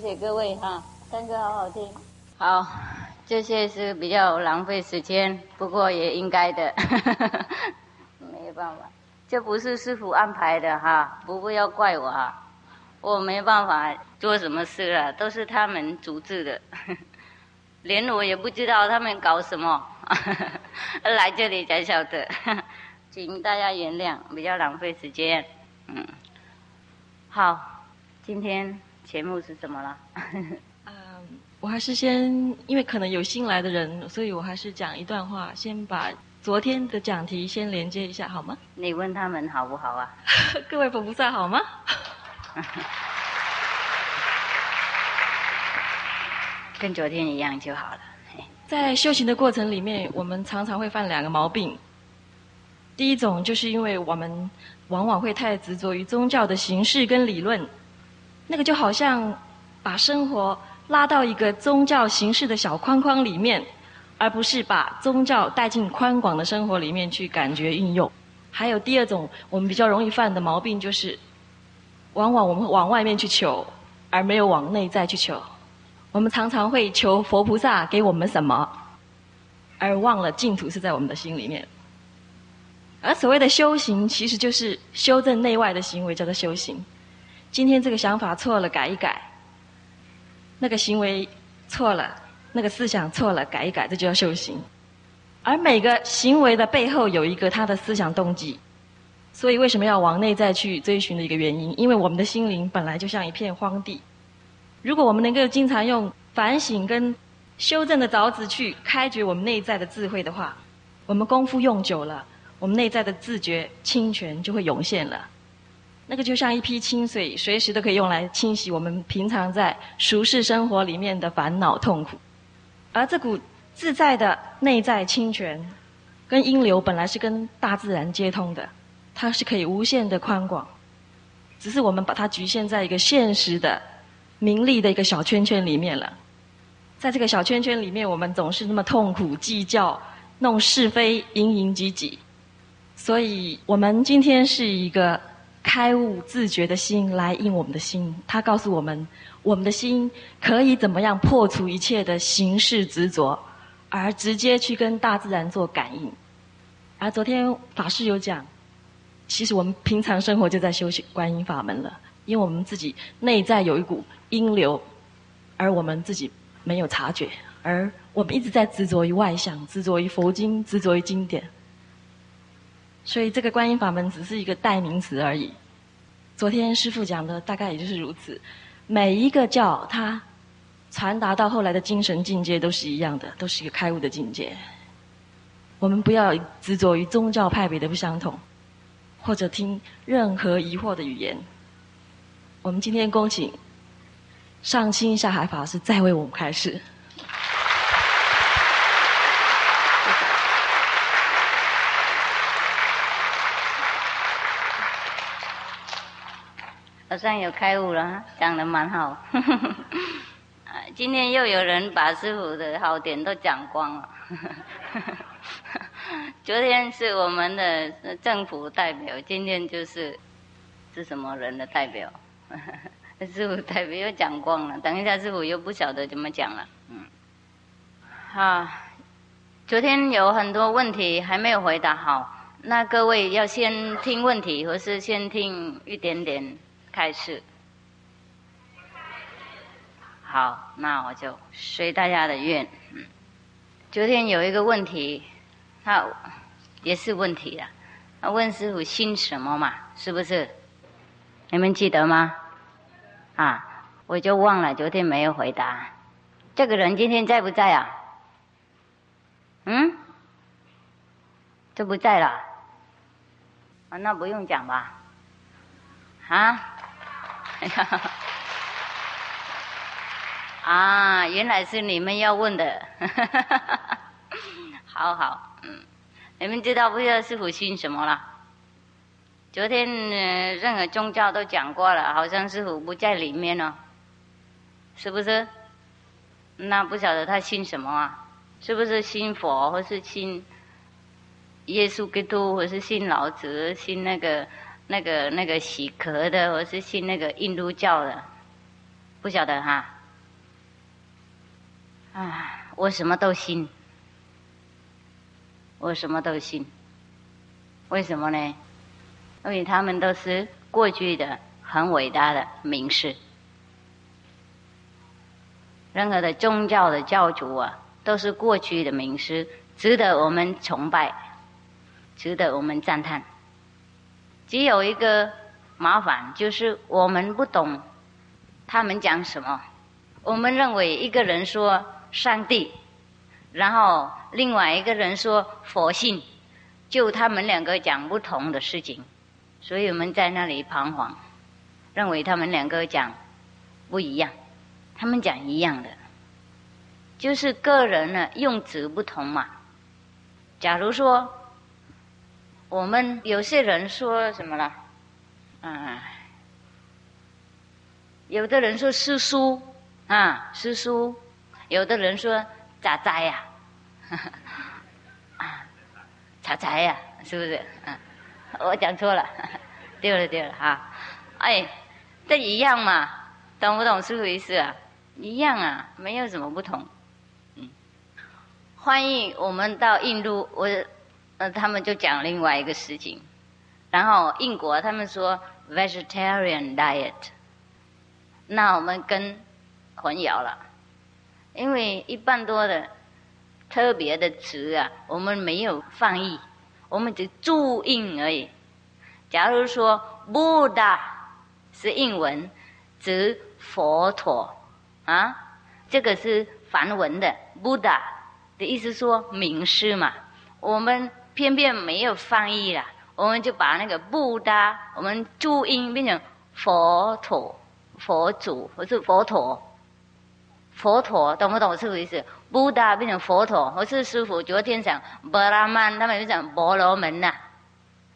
谢谢各位哈，唱歌好好听。好，这些是比较浪费时间，不过也应该的，没有办法，这不是师傅安排的哈，不过要怪我哈，我没办法做什么事了，都是他们组织的，连我也不知道他们搞什么，来这里才晓得，请大家原谅，比较浪费时间，嗯，好，今天。节目是什么了？嗯，我还是先，因为可能有新来的人，所以我还是讲一段话，先把昨天的讲题先连接一下，好吗？你问他们好不好啊？各位佛菩萨好吗？跟昨天一样就好了。在修行的过程里面，我们常常会犯两个毛病。第一种就是因为我们往往会太执着于宗教的形式跟理论。那个就好像把生活拉到一个宗教形式的小框框里面，而不是把宗教带进宽广的生活里面去感觉运用。还有第二种我们比较容易犯的毛病，就是往往我们往外面去求，而没有往内在去求。我们常常会求佛菩萨给我们什么，而忘了净土是在我们的心里面。而所谓的修行，其实就是修正内外的行为，叫做修行。今天这个想法错了，改一改；那个行为错了，那个思想错了，改一改，这就叫修行。而每个行为的背后有一个他的思想动机，所以为什么要往内在去追寻的一个原因？因为我们的心灵本来就像一片荒地。如果我们能够经常用反省跟修正的凿子去开掘我们内在的智慧的话，我们功夫用久了，我们内在的自觉清泉就会涌现了。那个就像一批清水，随时都可以用来清洗我们平常在俗世生活里面的烦恼痛苦。而这股自在的内在清泉，跟阴流本来是跟大自然接通的，它是可以无限的宽广。只是我们把它局限在一个现实的、名利的一个小圈圈里面了。在这个小圈圈里面，我们总是那么痛苦、计较、弄是非、营营挤挤。所以我们今天是一个。开悟自觉的心来应我们的心，他告诉我们，我们的心可以怎么样破除一切的形式执着，而直接去跟大自然做感应。而昨天法师有讲，其实我们平常生活就在修行观音法门了，因为我们自己内在有一股阴流，而我们自己没有察觉，而我们一直在执着于外相，执着于佛经，执着于经典。所以这个观音法门只是一个代名词而已。昨天师父讲的大概也就是如此。每一个教它传达到后来的精神境界都是一样的，都是一个开悟的境界。我们不要执着于宗教派别的不相同，或者听任何疑惑的语言。我们今天恭请上清下海法师再为我们开示。好像有开悟了，讲的蛮好。今天又有人把师傅的好点都讲光了。昨天是我们的政府代表，今天就是是什么人的代表？师傅代表又讲光了，等一下师傅又不晓得怎么讲了。嗯，好，昨天有很多问题还没有回答好，那各位要先听问题，或是先听一点点。开始，好，那我就随大家的愿。昨天有一个问题，他也是问题啊。他问师傅姓什么嘛？是不是？你们记得吗？啊，我就忘了，昨天没有回答。这个人今天在不在啊？嗯？就不在了。啊，那不用讲吧？啊？哎呀，啊，原来是你们要问的，好好，嗯，你们知道不知道师傅信什么了？昨天任何宗教都讲过了，好像师傅不在里面哦，是不是？那不晓得他信什么啊？是不是信佛，或是信耶稣基督，或是信老子，信那个？那个那个洗壳的，我是信那个印度教的，不晓得哈。啊，我什么都信，我什么都信。为什么呢？因为他们都是过去的很伟大的名士。任何的宗教的教主啊，都是过去的名师，值得我们崇拜，值得我们赞叹。只有一个麻烦，就是我们不懂他们讲什么。我们认为一个人说上帝，然后另外一个人说佛性，就他们两个讲不同的事情，所以我们在那里彷徨，认为他们两个讲不一样。他们讲一样的，就是个人呢用词不同嘛。假如说我们有些人说什么了，嗯，有的人说师叔啊，师叔，有的人说咋哉呀，啊，咋哉呀，是不是？嗯，我讲错了，对了对了哈，哎，这一样嘛，懂不懂是不意思啊？一样啊，没有什么不同。嗯，欢迎我们到印度，我呃，他们就讲另外一个事情。然后英国他们说 vegetarian diet，那我们跟混淆了，因为一般多的特别的词啊，我们没有翻译，我们只注音而已。假如说 Buddha 是英文，指佛陀。啊，这个是梵文的 Buddha 的意思，说名师嘛。我们偏偏没有翻译了，我们就把那个布达我们注音变成佛陀、佛祖或是佛陀、佛陀，懂不懂这个意思布达变成佛陀，或是师傅昨天讲波拉曼，他们就讲婆罗门呐。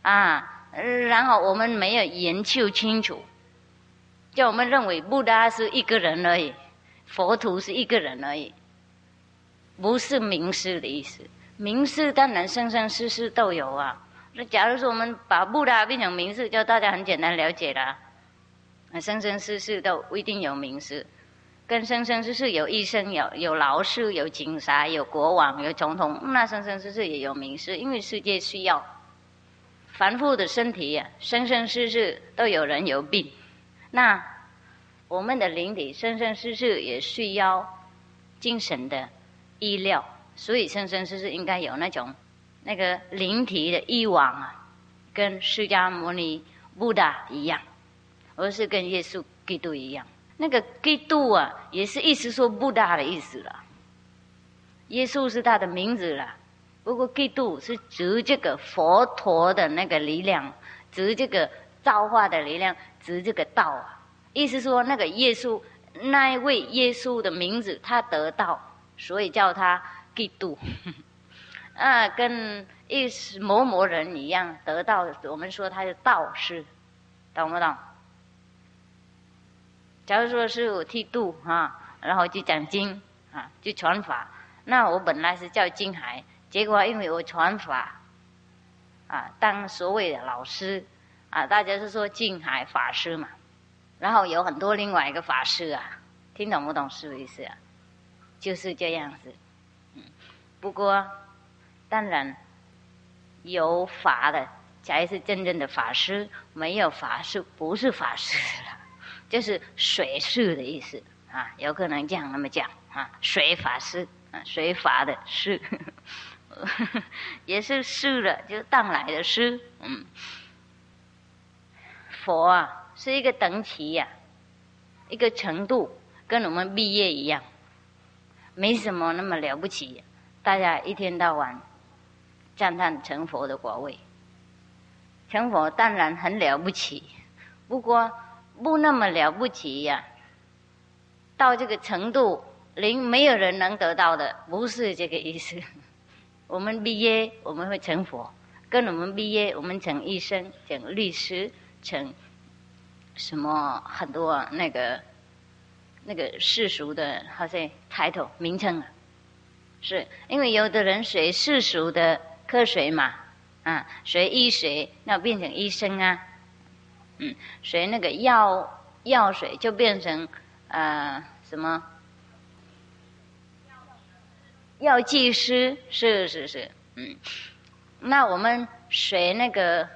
啊，然后我们没有研究清楚，就我们认为布达是一个人而已。佛陀是一个人而已，不是名师的意思。名士当然生生世世都有啊。那假如说我们把布达变成名士，就大家很简单了解了。生生世世都不一定有名士，跟生生世世有医生、有有老师、有警察、有国王、有总统，那生生世世也有名士，因为世界需要。凡夫的身体呀，生生世世都有人有病，那。我们的灵体生生世世也需要精神的医疗，所以生生世世应该有那种那个灵体的欲望啊，跟释迦牟尼、布达一样，而是跟耶稣基督一样。那个基督啊，也是意思说布达的意思了。耶稣是他的名字了，不过基督是指这个佛陀的那个力量，指这个造化的力量，指这个道啊。意思说，那个耶稣，那一位耶稣的名字，他得到，所以叫他嫉妒。啊，跟一某某人一样得到，我们说他是道士，懂不懂？假如说是我剃度啊，然后就讲经啊，就传法。那我本来是叫金海，结果因为我传法，啊，当所谓的老师，啊，大家是说金海法师嘛。然后有很多另外一个法师啊，听懂不懂是不意思？啊？就是这样子，不过，当然有法的才是真正的法师，没有法师不是法师了，就是水师的意思啊，有可能这样那么讲啊，水法师啊，水法的师，也是师的，就是当来的师，嗯。佛啊。是一个等级呀，一个程度，跟我们毕业一样，没什么那么了不起。大家一天到晚赞叹成佛的果位，成佛当然很了不起，不过不那么了不起呀。到这个程度，零没有人能得到的，不是这个意思。我们毕业我们会成佛，跟我们毕业我们成医生、成律师、成。什么很多那个那个世俗的，好像 title 名称啊，是因为有的人学世俗的科学嘛，啊，学医学那变成医生啊，嗯，学那个药药水就变成呃什么？药剂师，是是是，嗯，那我们学那个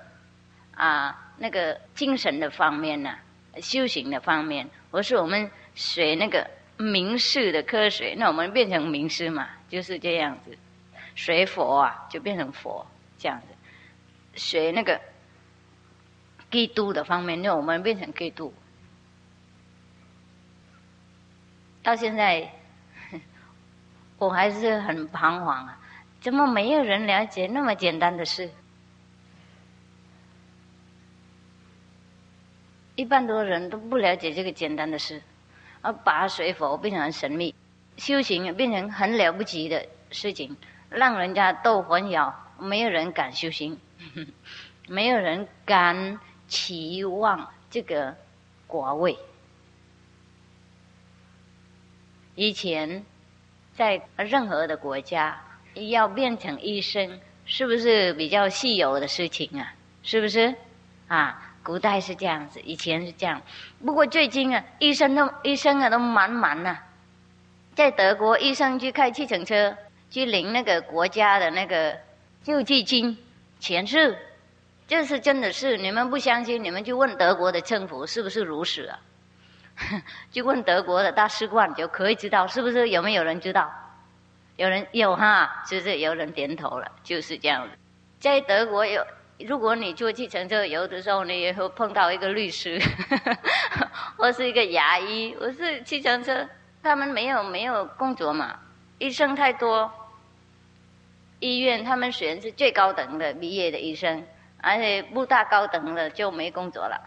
啊那个精神的方面呢，修行的方面，或是我们学那个名士的科学，那我们变成名师嘛，就是这样子，学佛啊就变成佛这样子，学那个。基督的方面，那我们变成基督。到现在，我还是很彷徨啊！怎么没有人了解那么简单的事？一般多人都不了解这个简单的事，而把水佛变成神秘，修行变成很了不起的事情，让人家都混淆，没有人敢修行，没有人敢。期望这个国位。以前在任何的国家，要变成医生，是不是比较稀有的事情啊？是不是？啊，古代是这样子，以前是这样。不过最近啊，医生都医生啊都满满啊。在德国，医生去开计程车，去领那个国家的那个救济金，钱是。这是真的是，你们不相信，你们去问德国的政府是不是如此啊？去问德国的大使馆就可以知道，是不是？有没有人知道？有人有哈，就是有人点头了，就是这样子。在德国有，如果你坐计程车，有的时候你也会碰到一个律师，或是一个牙医，我是计程车，他们没有没有工作嘛，医生太多，医院他们选是最高等的毕业的医生。而且不大高等的就没工作了。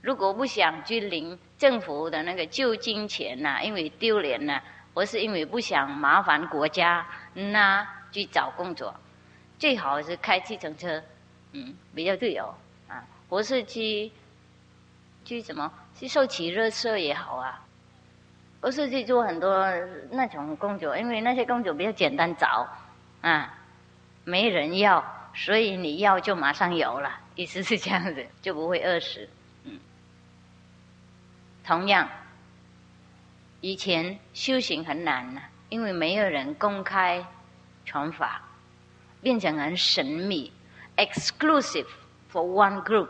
如果不想去领政府的那个救金钱呐，因为丢脸呐，或是因为不想麻烦国家，那去找工作，最好是开计程车，嗯，比较自由啊。或是去去什么去受起热车也好啊。不是去做很多那种工作，因为那些工作比较简单找啊，没人要。所以你要就马上有了，意思是这样子，就不会饿死。嗯，同样，以前修行很难呢，因为没有人公开传法，变成很神秘，exclusive for one group，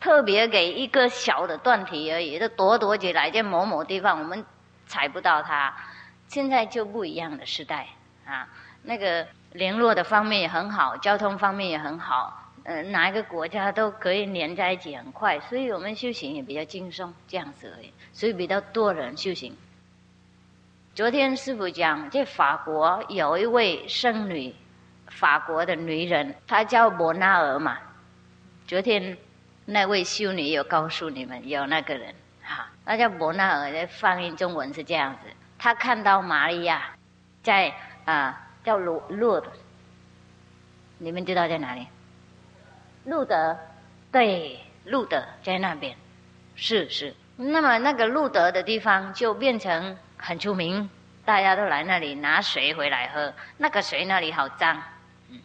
特别给一个小的段体而已，就躲躲起来在某某地方，我们踩不到它。现在就不一样的时代啊，那个。联络的方面也很好，交通方面也很好，呃，哪一个国家都可以连在一起很快，所以我们修行也比较轻松，这样子而已。所以比较多人修行。昨天师傅讲，在法国有一位圣女，法国的女人，她叫伯纳尔嘛。昨天那位修女有告诉你们，有那个人，那叫伯纳尔，在翻译中文是这样子。他看到玛利亚在啊。叫路路德，你们知道在哪里？路德，对，路德在那边，是是。那么那个路德的地方就变成很出名，大家都来那里拿水回来喝。那个水那里好脏，嗯，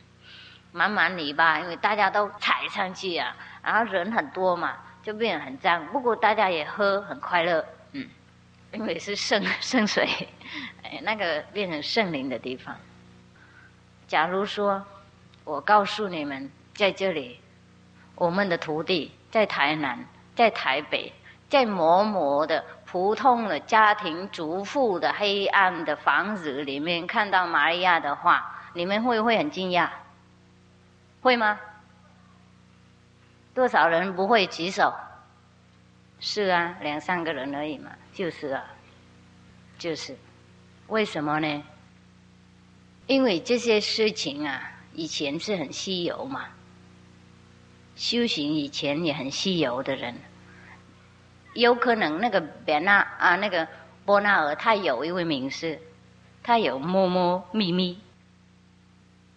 满满泥巴，因为大家都踩上去啊，然后人很多嘛，就变得很脏。不过大家也喝很快乐，嗯，因为是圣圣水，哎，那个变成圣灵的地方。假如说，我告诉你们，在这里，我们的徒弟在台南，在台北，在某某的普通的家庭主妇的黑暗的房子里面看到玛利亚的话，你们会不会很惊讶？会吗？多少人不会举手？是啊，两三个人而已嘛，就是啊，就是，为什么呢？因为这些事情啊，以前是很稀有嘛。修行以前也很稀有的人，有可能那个别纳啊，那个波纳尔，他有一位名师，他有摸摸秘密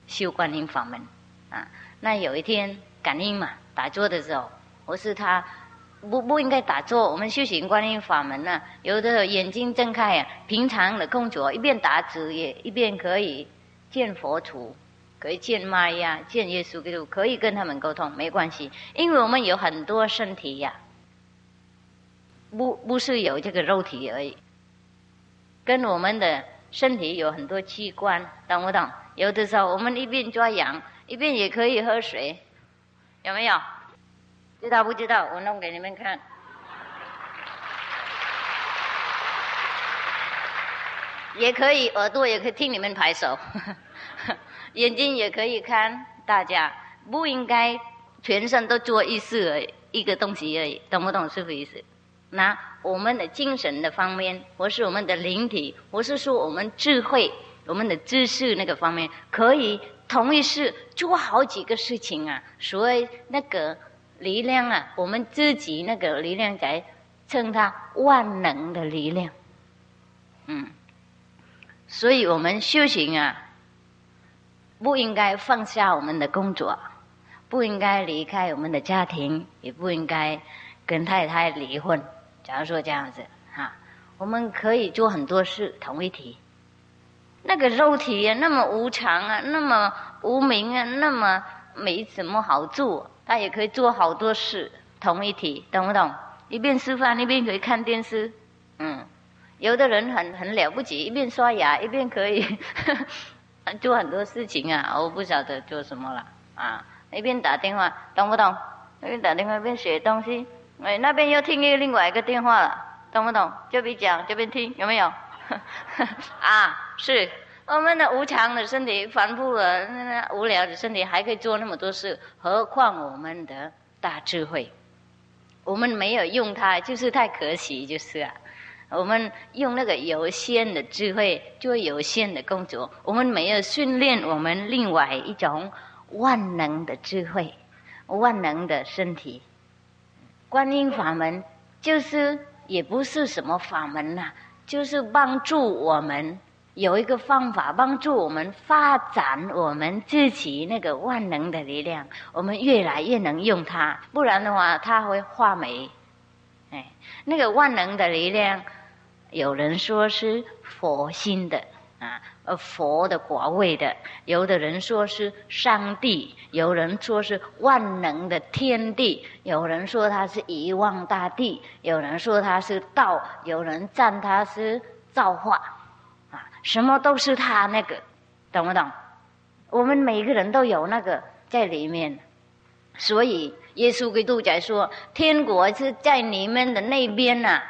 修观音法门啊。那有一天感应嘛，打坐的时候，我是他不不应该打坐。我们修行观音法门呢，有的眼睛睁开啊，平常的工作一边打坐也一边可以。见佛祖，可以见麦呀，见耶稣基督，可以跟他们沟通，没关系，因为我们有很多身体呀。不不是有这个肉体而已，跟我们的身体有很多器官，懂不懂？有的时候我们一边抓羊，一边也可以喝水，有没有？知道不知道？我弄给你们看。也可以，耳朵也可以听你们拍手，眼睛也可以看大家，不应该全身都做一事而已，一个东西而已，懂不懂师傅意思？那我们的精神的方面，或是我们的灵体，或是说我们智慧、我们的知识那个方面，可以同一事做好几个事情啊。所以那个力量啊，我们自己那个力量在称它万能的力量，嗯。所以我们修行啊，不应该放下我们的工作，不应该离开我们的家庭，也不应该跟太太离婚。假如说这样子哈，我们可以做很多事，同一体。那个肉体啊，那么无常啊，那么无名啊，那么没什么好做，他也可以做好多事，同一体，懂不懂？一边吃饭一边可以看电视，嗯。有的人很很了不起，一边刷牙一边可以 做很多事情啊！我不晓得做什么了啊！一边打电话，懂不懂？一边打电话一边写东西，哎，那边又听一个另外一个电话了，懂不懂？这边讲这边听，有没有？啊，是我们的无常的身体，反复的无聊的身体，还可以做那么多事，何况我们的大智慧？我们没有用它，就是太可惜，就是啊。我们用那个有限的智慧做有限的工作，我们没有训练我们另外一种万能的智慧、万能的身体。观音法门就是也不是什么法门呐，就是帮助我们有一个方法，帮助我们发展我们自己那个万能的力量，我们越来越能用它，不然的话它会化没。哎，那个万能的力量。有人说是佛心的啊，呃，佛的国位的；有的人说是上帝，有人说是万能的天地，有人说他是遗忘大地，有人说他是道，有人赞他是造化，啊，什么都是他那个，懂不懂？我们每个人都有那个在里面，所以耶稣基督在说，天国是在你们的那边呐。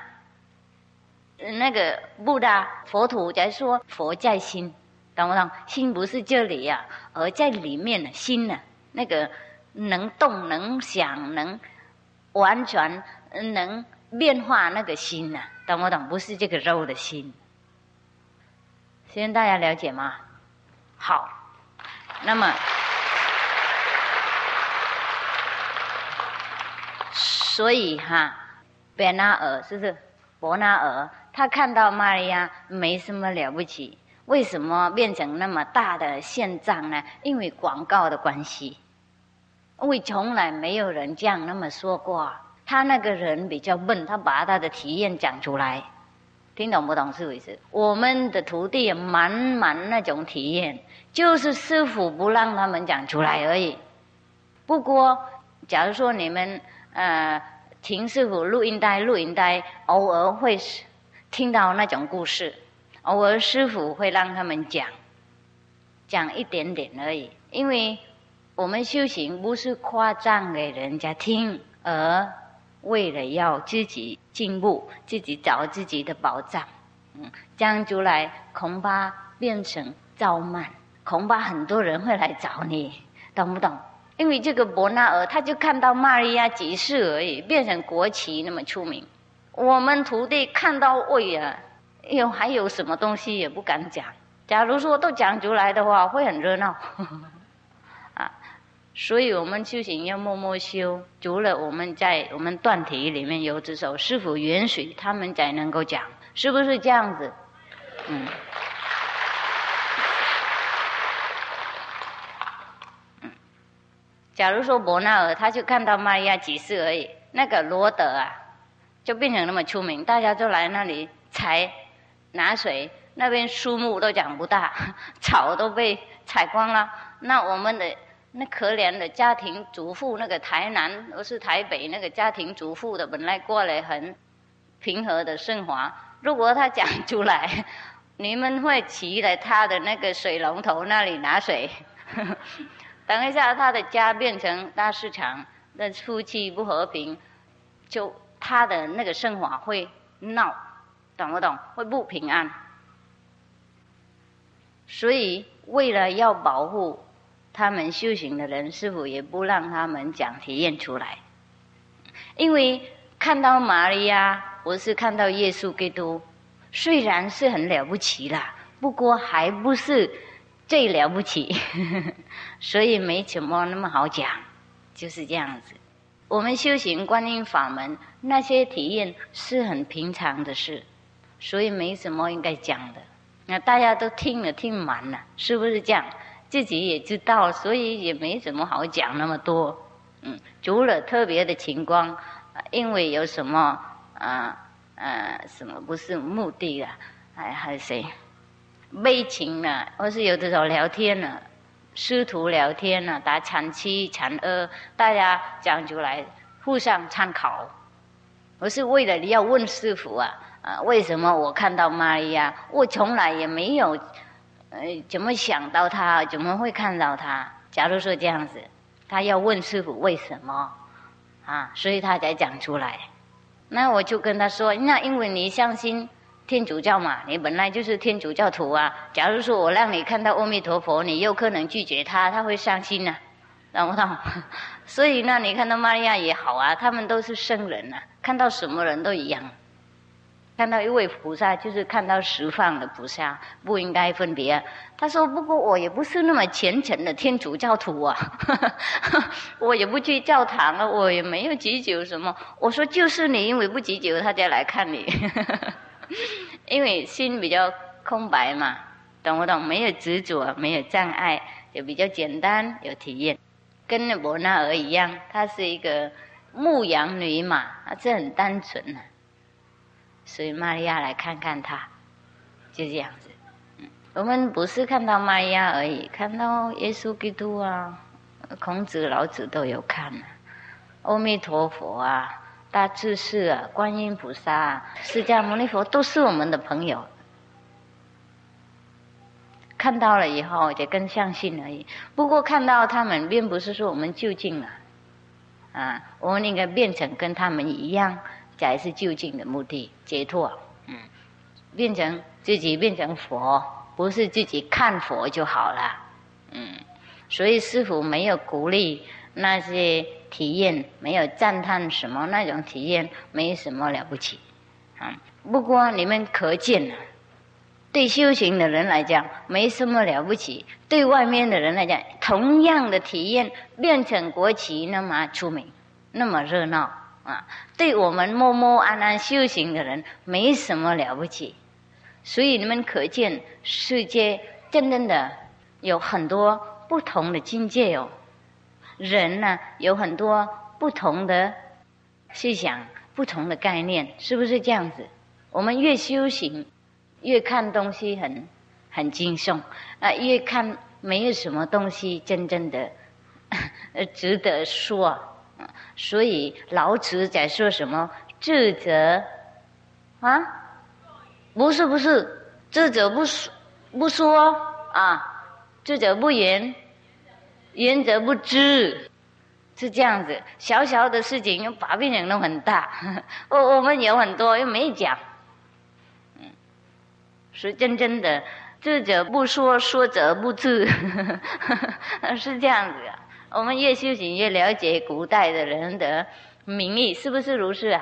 那个布达佛土在说佛在心，懂不懂？心不是这里呀，而在里面呢。心呢，那个能动、能想、能完全能变化那个心呢，懂不懂？不是这个肉的心。先大家了解吗？好，那么，所以哈，贝纳尔是不是？伯纳尔。他看到玛利亚没什么了不起，为什么变成那么大的现状呢？因为广告的关系，因为从来没有人这样那么说过。他那个人比较笨，他把他的体验讲出来，听懂不懂是不是？我们的徒弟满满那种体验，就是师傅不让他们讲出来而已。不过，假如说你们呃听师傅录音带，录音带偶尔会。听到那种故事，偶尔师傅会让他们讲，讲一点点而已。因为我们修行不是夸赞给人家听，而为了要自己进步，自己找自己的宝藏。嗯，这样出来恐怕变成造慢，恐怕很多人会来找你，懂不懂？因为这个伯纳尔，他就看到玛利亚几世而已，变成国旗那么出名。我们徒弟看到胃啊，有还有什么东西也不敢讲。假如说都讲出来的话，会很热闹。啊，所以我们修行要默默修。除了我们在我们断题里面有这首师傅允许他们才能够讲，是不是这样子？嗯。嗯。假如说伯纳尔，他就看到玛利亚几次而已。那个罗德啊。就变成那么出名，大家就来那里采拿水，那边树木都长不大，草都被采光了。那我们的那可怜的家庭主妇，那个台南或是台北那个家庭主妇的，本来过来很平和的顺滑。如果他讲出来，你们会骑来他的那个水龙头那里拿水。等一下，他的家变成大市场，那夫妻不和平，就他的那个生活会闹，懂不懂？会不平安。所以，为了要保护他们修行的人，师傅也不让他们讲体验出来，因为看到玛利亚，我是看到耶稣基督，虽然是很了不起啦，不过还不是。最了不起，所以没什么那么好讲，就是这样子。我们修行观音法门，那些体验是很平常的事，所以没什么应该讲的。那大家都听了听完了，是不是这样？自己也知道，所以也没什么好讲那么多。嗯，除了特别的情况，因为有什么啊啊什么不是目的啊？还还有谁？悲情呢，或是有的时候聊天呢，师徒聊天呢，打禅七、禅二，大家讲出来互相参考。我是为了你要问师傅啊，啊，为什么我看到玛利亚，我从来也没有，呃，怎么想到他，怎么会看到他？假如说这样子，他要问师傅为什么，啊，所以他才讲出来。那我就跟他说，那因为你相信。天主教嘛，你本来就是天主教徒啊。假如说我让你看到阿弥陀佛，你有可能拒绝他，他会伤心呐，懂不懂？所以呢，你看到玛利亚也好啊，他们都是圣人呐，看到什么人都一样。看到一位菩萨，就是看到十方的菩萨，不应该分别。啊他说：“不过我也不是那么虔诚的天主教徒啊，我也不去教堂啊，我也没有祈求什么。”我说：“就是你因为不祈求，他才来看你。” 因为心比较空白嘛，懂不懂？没有执着，没有障碍，就比较简单，有体验。跟那伯纳尔一样，她是一个牧羊女嘛，她很单纯的。所以玛利亚来看看她，就这样子。我们不是看到玛利亚而已，看到耶稣基督啊，孔子、老子都有看啊，阿弥陀佛啊。大智士啊，观音菩萨、释迦牟尼佛都是我们的朋友。看到了以后，就更相信而已。不过看到他们，并不是说我们就近了，啊，我们应该变成跟他们一样，才是就近的目的，解脱。嗯，变成自己变成佛，不是自己看佛就好了。嗯，所以师傅没有鼓励那些。体验没有赞叹什么那种体验没什么了不起，啊！不过你们可见，对修行的人来讲没什么了不起，对外面的人来讲，同样的体验变成国旗那么出名，那么热闹啊！对我们默默安安修行的人没什么了不起，所以你们可见世界真正的有很多不同的境界哦。人呢有很多不同的思想、不同的概念，是不是这样子？我们越修行，越看东西很很惊悚啊，越看没有什么东西真正的 值得说。所以老子在说什么？智者啊，不是不是，智者不说不说啊，智者不言。言则不知，是这样子。小小的事情又把病人弄很大。我我们有很多又没讲，嗯，是真正的智者不说，说者不知，是这样子。啊我们越修行越了解古代的人的名义，是不是如是啊？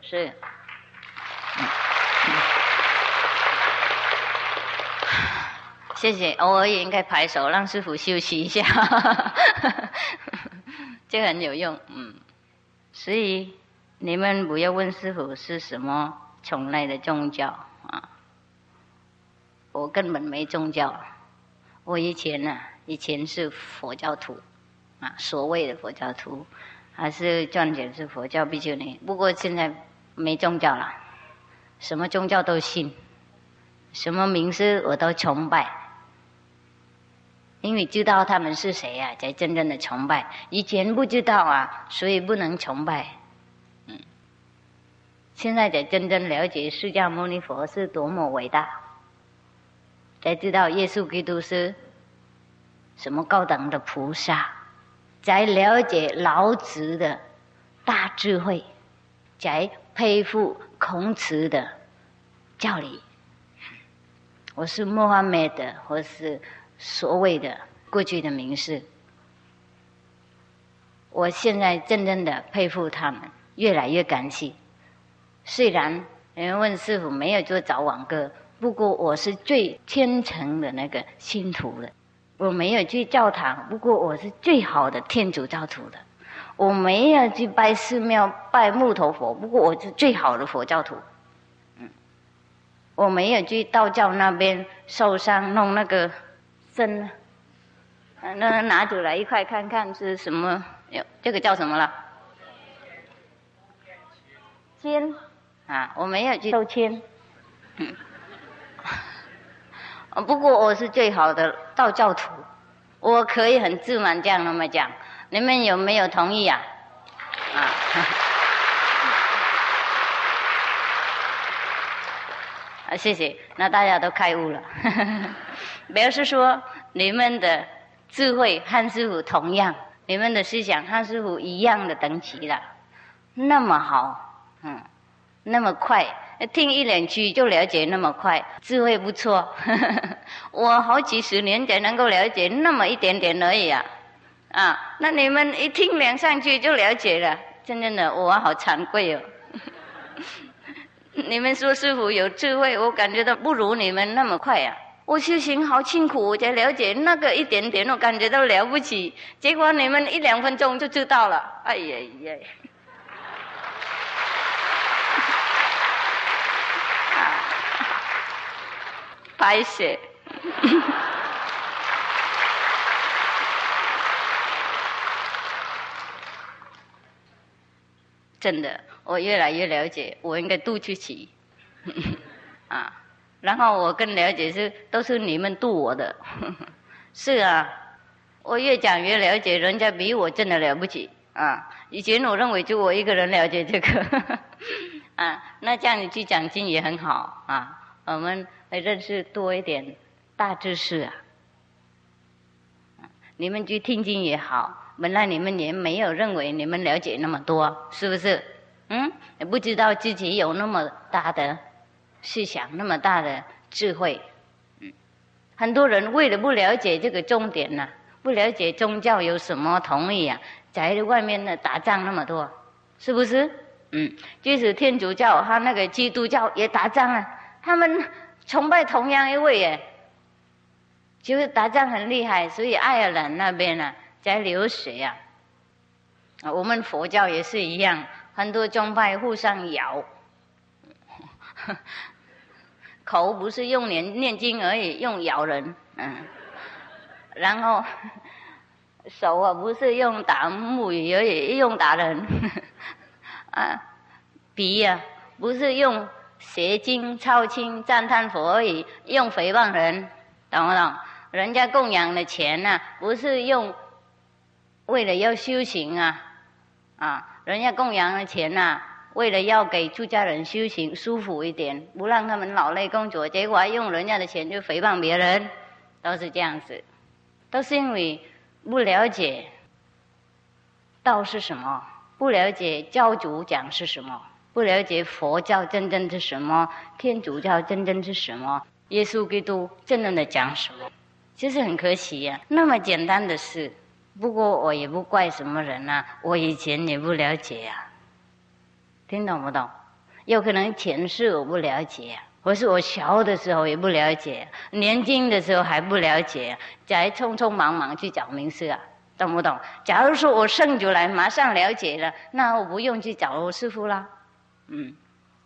是。谢谢，偶尔也应该拍手，让师傅休息一下，这很有用。嗯，所以你们不要问师傅是什么从来的宗教啊，我根本没宗教。我以前呢，以前是佛教徒啊，所谓的佛教徒，还是赚钱是佛教比丘尼。不过现在没宗教了，什么宗教都信，什么名师我都崇拜。因为知道他们是谁呀，才真正的崇拜。以前不知道啊，所以不能崇拜。嗯，现在才真正了解释迦牟尼佛是多么伟大，才知道耶稣基督是什么高等的菩萨，才了解老子的大智慧，才佩服孔子的教理。我是穆罕默德，或是所谓的过去的名士，我现在真正的佩服他们，越来越感谢。虽然人问师傅没有做早晚歌，不过我是最虔诚的那个信徒了。我没有去教堂，不过我是最好的天主教徒的。我没有去拜寺庙拜木头佛，不过我是最好的佛教徒。嗯，我没有去道教那边受伤弄那个针，那拿出来一块看看是什么？哟，这个叫什么了？签。啊，我没有去抽签，嗯，不过我是最好的道教徒，我可以很自满这样那么讲，你们有没有同意啊？啊，啊，谢谢，那大家都开悟了，表示说你们的智慧和师傅同样，你们的思想和师傅一样的等级了，那么好，嗯。那么快，听一两句就了解那么快，智慧不错。我好几十年才能够了解那么一点点而已啊！啊，那你们一听两三句就了解了，真正的我好惭愧哦。你们说师傅有智慧，我感觉到不如你们那么快呀。我修行好辛苦，我才了解那个一点点，我感觉到了不起。结果你们一两分钟就知道了，哎呀呀！拍 写，真的，我越来越了解，我应该渡出去，啊，然后我更了解是都是你们渡我的，是啊，我越讲越了解，人家比我真的了不起啊！以前我认为就我一个人了解这个，啊，那这样你去讲经也很好啊，我们。认识多一点大知识啊！你们去听经也好，本来你们也没有认为你们了解那么多，是不是？嗯，也不知道自己有那么大的思想，那么大的智慧。嗯，很多人为了不了解这个重点呢，不了解宗教有什么同意啊，在外面呢打仗那么多，是不是？嗯，即使天主教和那个基督教也打仗啊，他们。崇拜同样一位耶，就是打仗很厉害，所以爱尔兰那边呢在流血啊。啊，我们佛教也是一样，很多宗派互相咬，口不是用念念经而已，用咬人，嗯，然后 手啊不是用打木鱼而已，用打人，啊，鼻呀不是用。邪经抄经赞叹佛而已，用诽谤人，懂不懂？人家供养的钱呢，不是用为了要修行啊，啊，人家供养的钱呐，为了要给出家人修行舒服一点，不让他们劳累工作，结果还用人家的钱去诽谤别人，都是这样子，都是因为不了解道是什么，不了解教主讲是什么。不了解佛教真正是什么，天主教真正是什么，耶稣基督真正的讲什么，其实很可惜呀。那么简单的事，不过我也不怪什么人呐，我以前也不了解呀。听懂不懂？有可能前世我不了解，或是我小的时候也不了解，年轻的时候还不了解，才匆匆忙忙去找名师啊，懂不懂？假如说我生出来马上了解了，那我不用去找我师傅了。嗯，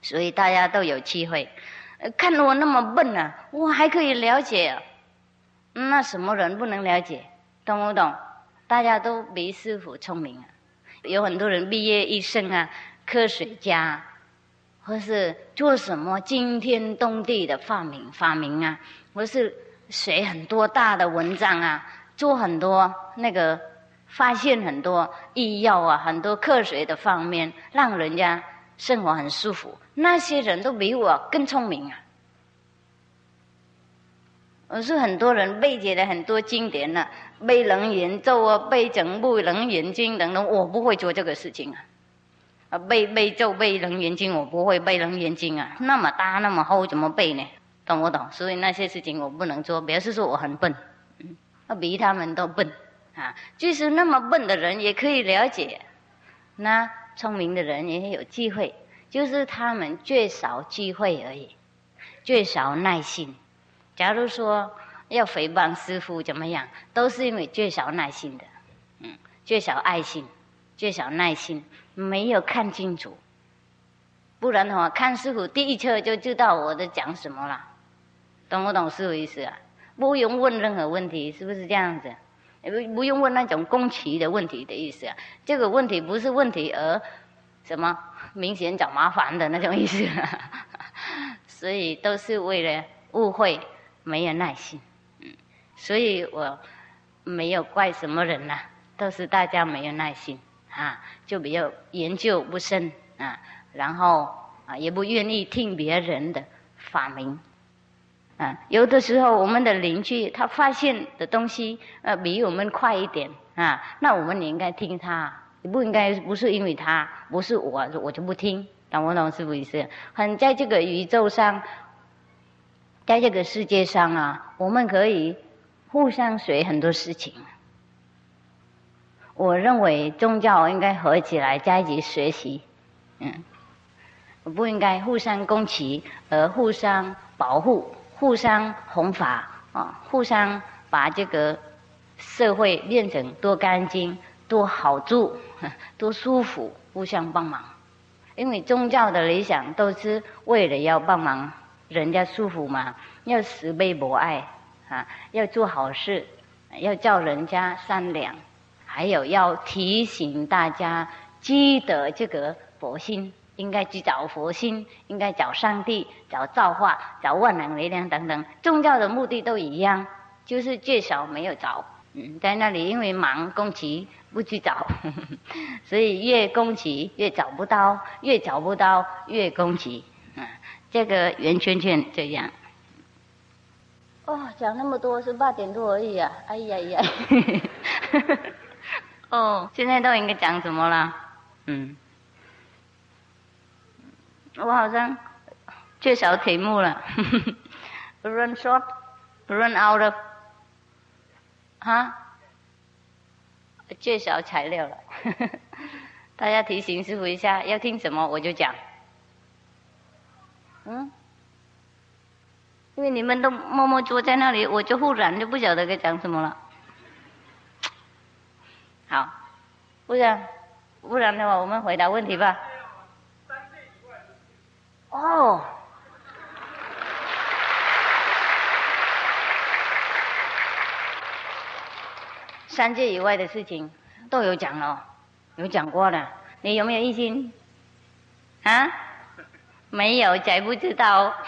所以大家都有机会。看我那么笨呢，我还可以了解。那什么人不能了解？懂不懂？大家都比师傅聪明啊。有很多人毕业一生啊，科学家，或是做什么惊天动地的发明发明啊，或是写很多大的文章啊，做很多那个发现很多医药啊，很多科学的方面，让人家。生活很舒服，那些人都比我更聪明啊！我是很多人背解了很多经典了，背楞严咒啊，背整部楞严经等等，我不会做这个事情啊！啊，背背就背楞严经，我不会背楞严经啊，那么大那么厚，怎么背呢？懂不懂？所以那些事情我不能做，表示说我很笨，嗯，比他们都笨啊！就是那么笨的人也可以了解，那聪明的人也有机会，就是他们缺少机会而已，缺少耐心。假如说要诽谤师傅怎么样，都是因为缺少耐心的，嗯，缺少爱心，缺少耐心，没有看清楚。不然的话，看师傅第一册就知道我在讲什么了。懂不懂师傅意思啊？不用问任何问题，是不是这样子？不不用问那种宫崎的问题的意思啊？这个问题不是问题，而什么明显找麻烦的那种意思。所以都是为了误会，没有耐心。嗯，所以我没有怪什么人呐，都是大家没有耐心啊，就比较研究不深啊，然后啊也不愿意听别人的发明。啊，有的时候我们的邻居他发现的东西呃比我们快一点啊，那我们也应该听他，不应该不是因为他不是我我就不听，懂不懂是不是？很在这个宇宙上，在这个世界上啊，我们可以互相学很多事情。我认为宗教应该合起来在一起学习，嗯，不应该互相攻击而互相保护。互相弘法啊，互相把这个社会变成多干净、多好住、多舒服，互相帮忙。因为宗教的理想都是为了要帮忙人家舒服嘛，要慈悲博爱啊，要做好事，要叫人家善良，还有要提醒大家积得这个佛心。应该去找佛心，应该找上帝，找造化，找万能力量等等。宗教的目的都一样，就是最少没有找。嗯，在那里因为忙工期不去找，所以越工期越找不到，越找不到越工期。嗯，这个圆圈圈这样。哦，讲那么多是八点多而已啊！哎呀呀，哦，现在都应该讲什么了？嗯。我好像缺少题目了，run short，run out of，哈，缺少材料了，大家提醒师傅一下，要听什么我就讲，嗯，因为你们都默默坐在那里，我就忽然就不晓得该讲什么了，好，不然不然的话，我们回答问题吧。哦，三界以外的事情都有讲了，有讲过的，你有没有异心？啊？没有，才不知道。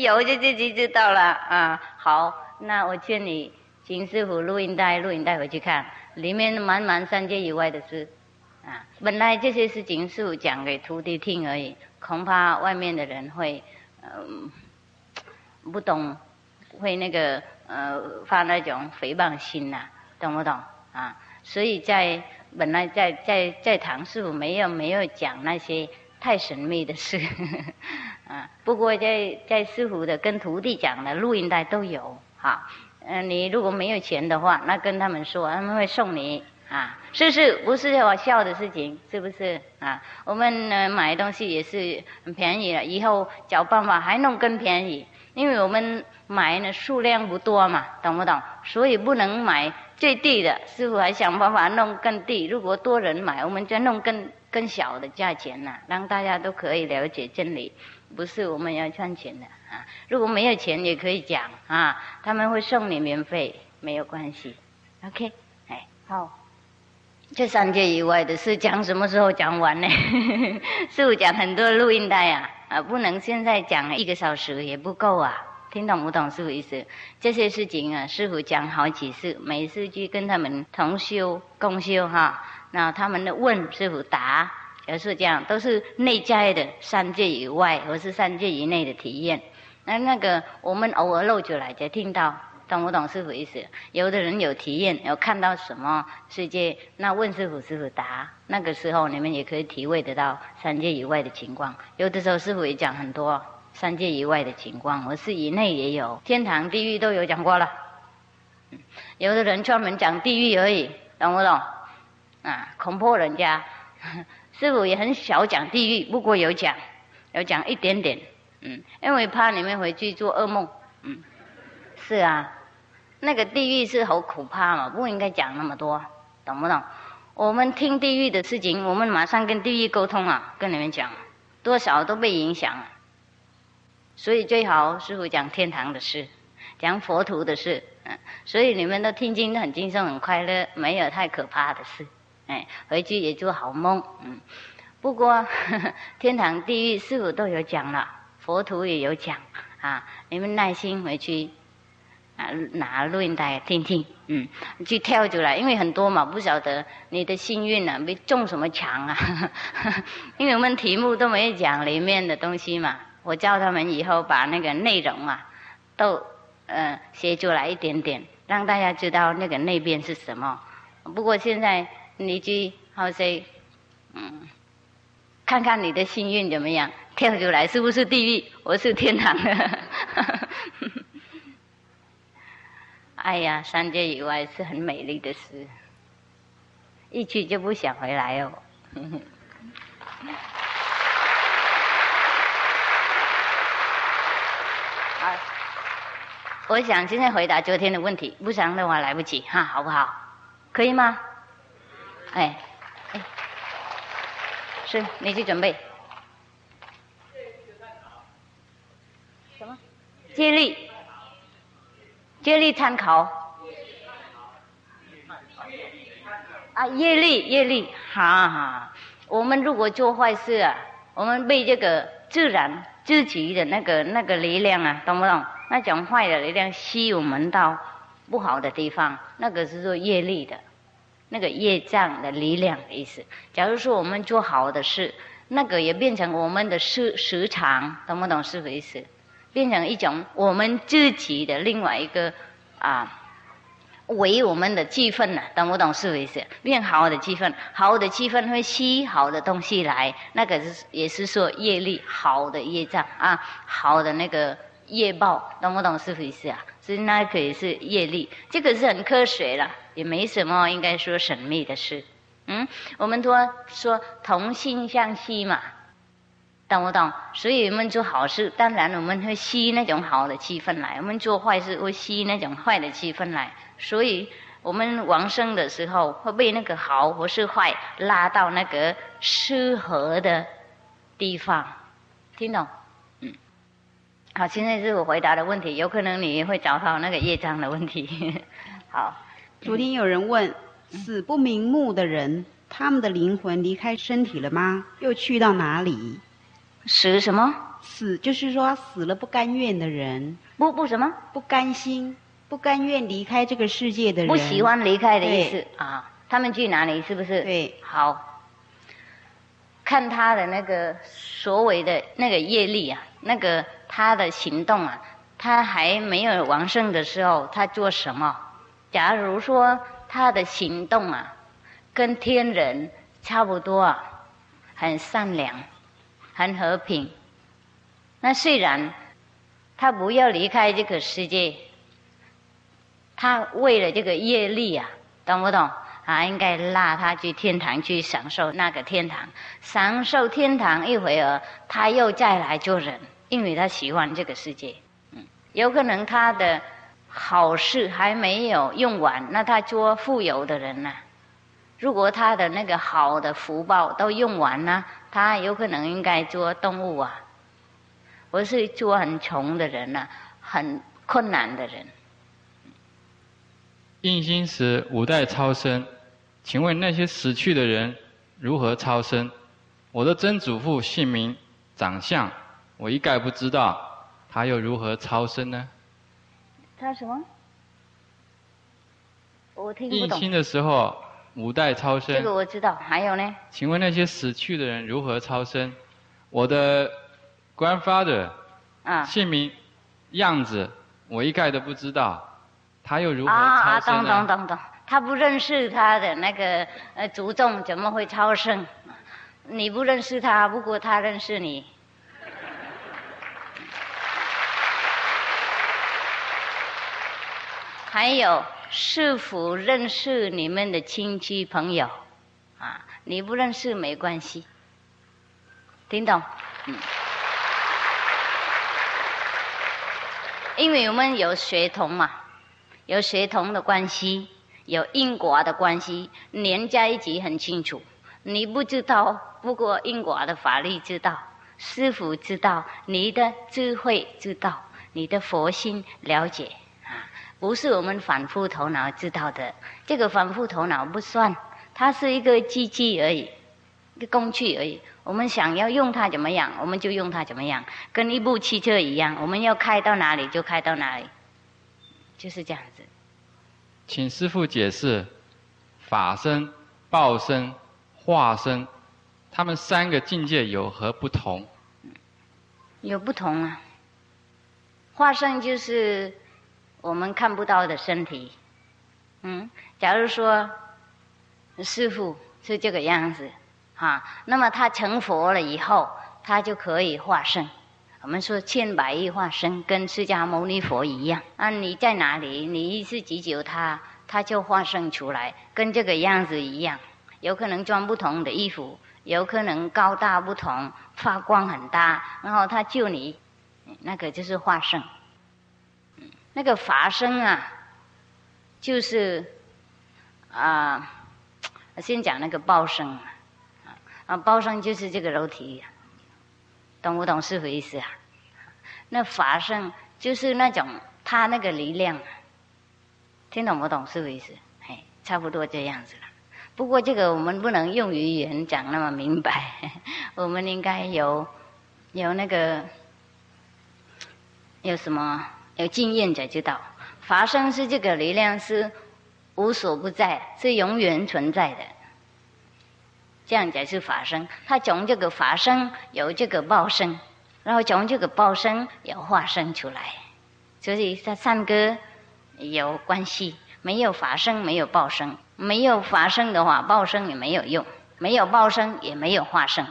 有就自己知道了啊。好，那我劝你请师傅录音带，录音带回去看，里面满满三界以外的事。啊，本来这些事情是讲给徒弟听而已，恐怕外面的人会，嗯，不懂，会那个呃发那种诽谤心呐，懂不懂啊？所以在本来在在在唐师傅没有没有讲那些太神秘的事，啊，不过在在师傅的跟徒弟讲的录音带都有哈，嗯，你如果没有钱的话，那跟他们说，他们会送你。啊，是是，不是我笑的事情，是不是啊？我们呢买东西也是很便宜了，以后找办法还弄更便宜，因为我们买呢数量不多嘛，懂不懂？所以不能买最低的，师傅还想办法弄更低。如果多人买，我们就弄更更小的价钱呢，让大家都可以了解真理。不是我们要赚钱的啊，如果没有钱也可以讲啊，他们会送你免费，没有关系。OK，哎，好。这三界以外的事讲什么时候讲完呢？师傅讲很多录音带啊，啊，不能现在讲一个小时也不够啊，听懂不懂师傅意思？这些事情啊，师傅讲好几次，每次去跟他们同修共修哈，那他们的问师傅答，也是这样，都是内在的三界以外或是三界以内的体验。那那个我们偶尔露出来就听到，懂不懂师傅意思？有的人有体验，有看到什么世界，那问师傅，师傅答。那个时候你们也可以体会得到三界以外的情况。有的时候师傅也讲很多三界以外的情况，我是以内也有，天堂、地狱都有讲过了。有的人专门讲地狱而已，懂不懂？啊，恐吓人家。师傅也很少讲地狱，不过有讲，有讲一点点。嗯，因为怕你们回去做噩梦。嗯，是啊，那个地狱是好可怕嘛，不应该讲那么多，懂不懂？我们听地狱的事情，我们马上跟地狱沟通啊，跟你们讲，多少都被影响了。所以最好师傅讲天堂的事，讲佛陀的事。嗯，所以你们都听经很轻松很快乐，没有太可怕的事。回去也做好梦。嗯，不过 天堂地狱师傅都有讲了。佛徒也有讲啊，你们耐心回去啊，拿录音带听听，嗯，去跳出来，因为很多嘛，不晓得你的幸运呢，没中什么奖啊，因为我们题目都没讲里面的东西嘛，我叫他们以后把那个内容啊，都呃写出来一点点，让大家知道那个那边是什么。不过现在你去好些，嗯，看看你的幸运怎么样。跳出来是不是地狱？我是天堂的。哎呀，三界以外是很美丽的事，一去就不想回来哦。我想现在回答昨天的问题，不然的话来不及哈，好不好？可以吗？哎，哎，是，你去准备。什么接力，接力参考。啊，业力，业力，哈哈。我们如果做坏事啊，我们被这个自然自己的那个那个力量啊，懂不懂？那种坏的力量吸我们到不好的地方，那个是做业力的，那个业障的力量的意思。假如说我们做好的事，那个也变成我们的时时长，懂不懂是意思？变成一种我们自己的另外一个啊，为我们的气氛呢？懂不懂是意思？变好的气氛，好的气氛会吸好的东西来，那个是也是说业力好的业障啊，好的那个业报，懂不懂是意思啊？所以那可以是业力，这个是很科学了，也没什么应该说神秘的事。嗯，我们都说同性相吸嘛。懂不懂？所以我们做好事，当然我们会吸那种好的气氛来；我们做坏事会吸那种坏的气氛来。所以我们往生的时候会被那个好或是坏拉到那个适合的地方。听懂？嗯。好，现在是我回答的问题，有可能你会找到那个业障的问题。好。昨天有人问：死不瞑目的人，他们的灵魂离开身体了吗？又去到哪里？死什么？死就是说死了不甘愿的人，不不什么？不甘心、不甘愿离开这个世界的人，不喜欢离开的意思啊。他们去哪里？是不是？对，好，看他的那个所谓的那个业力啊，那个他的行动啊，他还没有完胜的时候，他做什么？假如说他的行动啊，跟天人差不多啊，很善良。很和平。那虽然他不要离开这个世界，他为了这个业力啊，懂不懂？啊，应该拉他去天堂去享受那个天堂，享受天堂一会儿，他又再来做人，因为他喜欢这个世界。嗯，有可能他的好事还没有用完，那他做富有的人呢？如果他的那个好的福报都用完了，他有可能应该做动物啊，我是做很穷的人呐，很困难的人。印心时五代超生，请问那些死去的人如何超生？我的曾祖父姓名、长相我一概不知道，他又如何超生呢？他什么？我听不懂。印心的时候。五代超生。这个我知道。还有呢？请问那些死去的人如何超生？我的 grandfather 啊姓名、样子，我一概都不知道，他又如何啊啊！超生呢？懂懂懂懂，他不认识他的那个呃祖宗，怎么会超生？你不认识他，不过他认识你。还有是否认识你们的亲戚朋友？啊，你不认识没关系，听懂？嗯。因为我们有血统嘛，有血统的关系，有因果的关系，连在一起很清楚。你不知道，不过因果的法律知道，师傅知道，你的智慧知道，你的佛心了解，不是我们反复头脑知道的。这个反复头脑不算，它是一个机器而已，一个工具而已。我们想要用它怎么样，我们就用它怎么样，跟一部汽车一样，我们要开到哪里就开到哪里，就是这样子。请师父解释法身、报身、化身，他们三个境界有何不同？有不同啊。化身就是我们看不到的身体，嗯，假如说师傅是这个样子，哈，那么他成佛了以后，他就可以化身。我们说千百亿化身，跟释迦牟尼佛一样。啊，你在哪里？你一次祈求他，他就化身出来，跟这个样子一样。有可能穿不同的衣服，有可能高大不同，发光很大，然后他救你，那个就是化身。那个法身啊，就是啊，先讲那个报身啊，啊，报身就是这个肉体，懂不懂师傅意思啊？那法身就是那种他那个力量，听懂不懂师傅意思？嘿，差不多这样子了。不过这个我们不能用语言讲那么明白，我们应该有有那个有什么有经验才知道，法身是这个力量是无所不在，是永远存在的。这样才是法身，他从这个法身有这个报身，然后从这个报身有化身出来，所以它三个有关系。没有法身，没有报身，没有法身的话，报身也没有用；没有报身，也没有化身。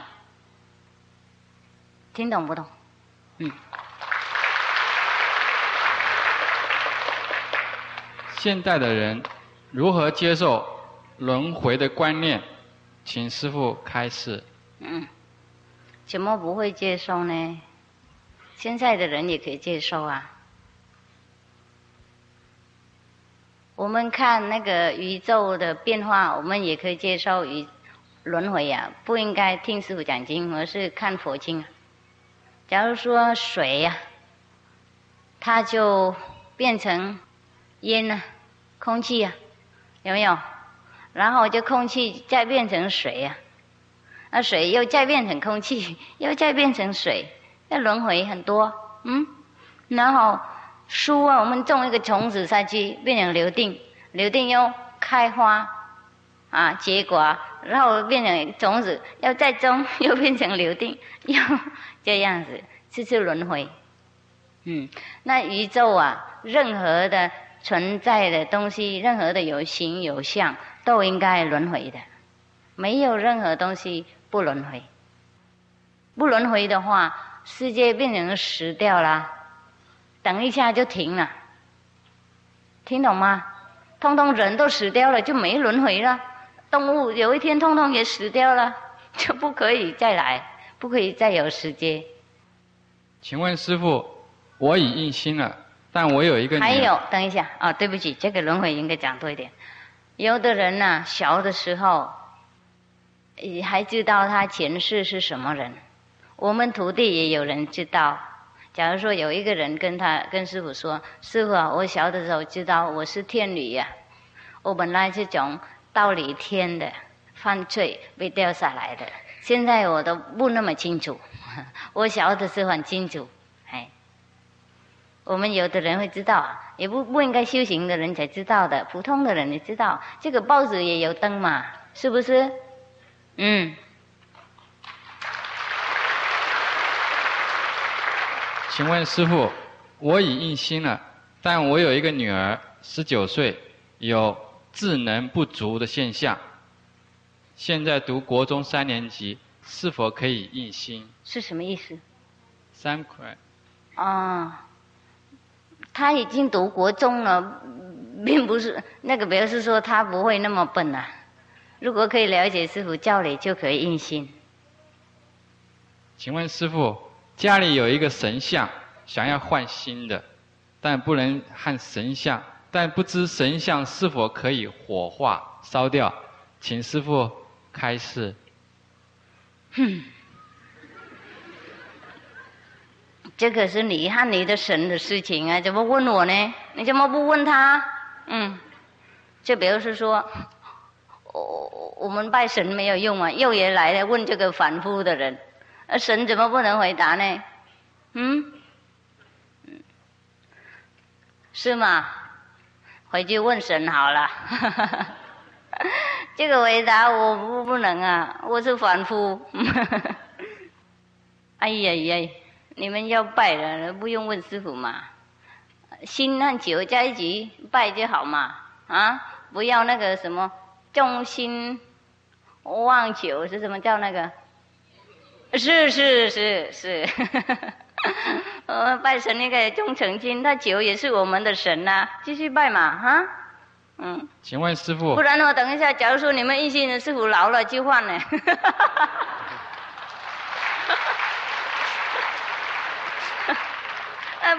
听懂不懂？嗯。现代的人如何接受轮回的观念？请师父开示。嗯，怎么不会接受呢？现在的人也可以接受啊。我们看那个宇宙的变化，我们也可以接受宇轮回呀。不应该听师傅讲经，而是看佛经。假如说水呀，它就变成烟了，空气呀，有没有？然后就空气再变成水呀，那水又再变成空气，又再变成水，那轮回很多，嗯。然后树啊，我们种一个种子下去，变成柳丁，柳丁又开花，啊结果，然后变成种子，要再种，又变成柳丁，又这样子，这是轮回。嗯，那宇宙啊，任何的存在的东西，任何的有形有相。都应该轮回的，没有任何东西不轮回。不轮回的话，世界变成死掉了，等一下就停了。听懂吗？通通人都死掉了，就没轮回了。动物有一天通通也死掉了，就不可以再来，不可以再有时间。请问师傅，我已印心了，但我有一个还有，等一下啊，对不起，这个轮回应该讲多一点。有的人呢，小的时候，还知道他前世是什么人。我们徒弟也有人知道。假如说有一个人跟他跟师傅说：“师傅啊，我小的时候知道我是天女呀，我本来是从道理天的犯罪被掉下来的，现在我都不那么清楚。我小的时候很清楚，哎，我们有的人会知道，也不不应该修行的人才知道的，普通的人也知道。这个报纸也有登嘛，是不是？嗯。请问师傅，我已印心了，但我有一个女儿，十九岁，有智能不足的现象。现在读国中三年级，是否可以印心？是什么意思？三块。啊，他已经读国中了，并不是那个表示说他不会那么笨啊。如果可以了解师傅教理，就可以印心。请问师傅，家里有一个神像，想要换新的，但不能和神像，但不知神像是否可以火化烧掉，请师傅开示。哼。这可是你和你的神的事情啊，怎么问我呢？你怎么不问他？嗯，就比如是说，我我们拜神没有用啊，又也来了问这个凡夫的人，那神怎么不能回答呢？嗯，是吗？回去问神好了。这个回答我不不能啊，我是凡夫。哎呀呀！你们要拜了，不用问师傅嘛，心和酒在一起拜就好嘛，啊，不要那个什么重心忘酒是什么叫那个？是是是是，呃，拜神那个忠诚心，那酒也是我们的神呐，继续拜嘛，哈，嗯。请问师傅。不然的话，等一下，假如说你们一心的师傅老了就换了。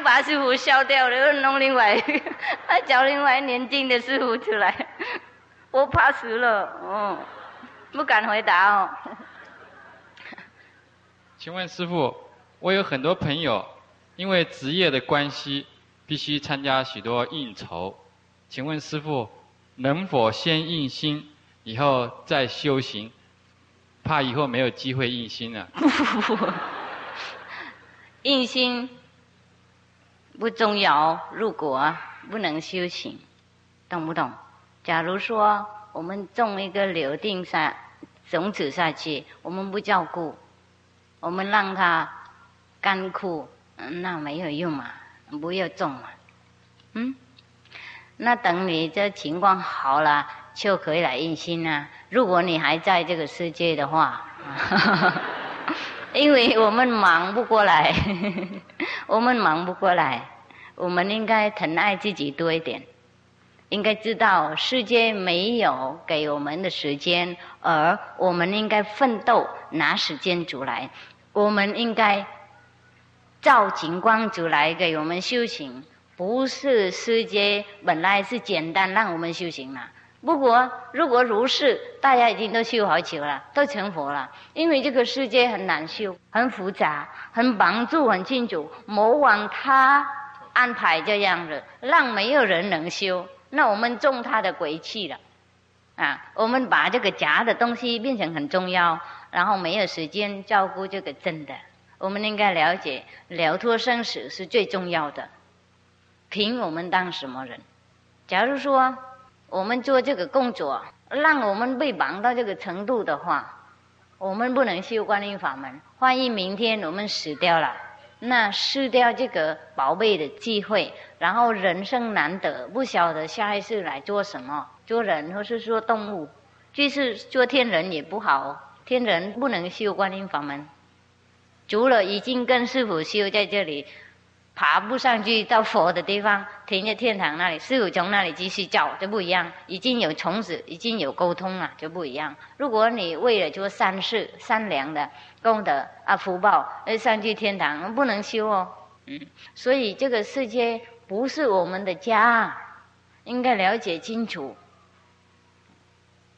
把师傅笑掉了，又弄另外，找另外年轻的师傅出来，我怕死了，哦，不敢回答哦。请问师傅，我有很多朋友，因为职业的关系，必须参加许多应酬，请问师傅，能否先印心，以后再修行？怕以后没有机会印心了。印心。不重要，如果不能修行，懂不懂？假如说我们种一个柳丁下种子下去，我们不照顾，我们让它干枯，那没有用嘛，不要种嘛，嗯？那等你这情况好了，就可以来印心啊。如果你还在这个世界的话。因为我们忙不过来，我们忙不过来，我们应该疼爱自己多一点，应该知道世界没有给我们的时间，而我们应该奋斗拿时间出来，我们应该照景光出来给我们修行，不是世界本来是简单让我们修行嘛。不过，如果如是，大家已经都修好久了，都成佛了。因为这个世界很难修，很复杂，很帮助很清楚。魔王他安排这样子，让没有人能修。那我们中他的鬼气了，啊，我们把这个假的东西变成很重要，然后没有时间照顾这个真的。我们应该了解，了脱生死是最重要的。凭我们当什么人？假如说。我们做这个工作，让我们被忙到这个程度的话，我们不能修观音法门。万一明天我们死掉了，那失掉这个宝贝的机会，然后人生难得，不晓得下一次来做什么，做人或是做动物，就是做天人也不好，天人不能修观音法门，除了已经跟师傅修在这里。爬不上去到佛的地方，停在天堂那里，师傅从那里继续叫就不一样。已经有虫子，已经有沟通了，就不一样。如果你为了做善事、善良的功德啊福报而上去天堂，不能修哦。嗯，所以这个世界不是我们的家，应该了解清楚。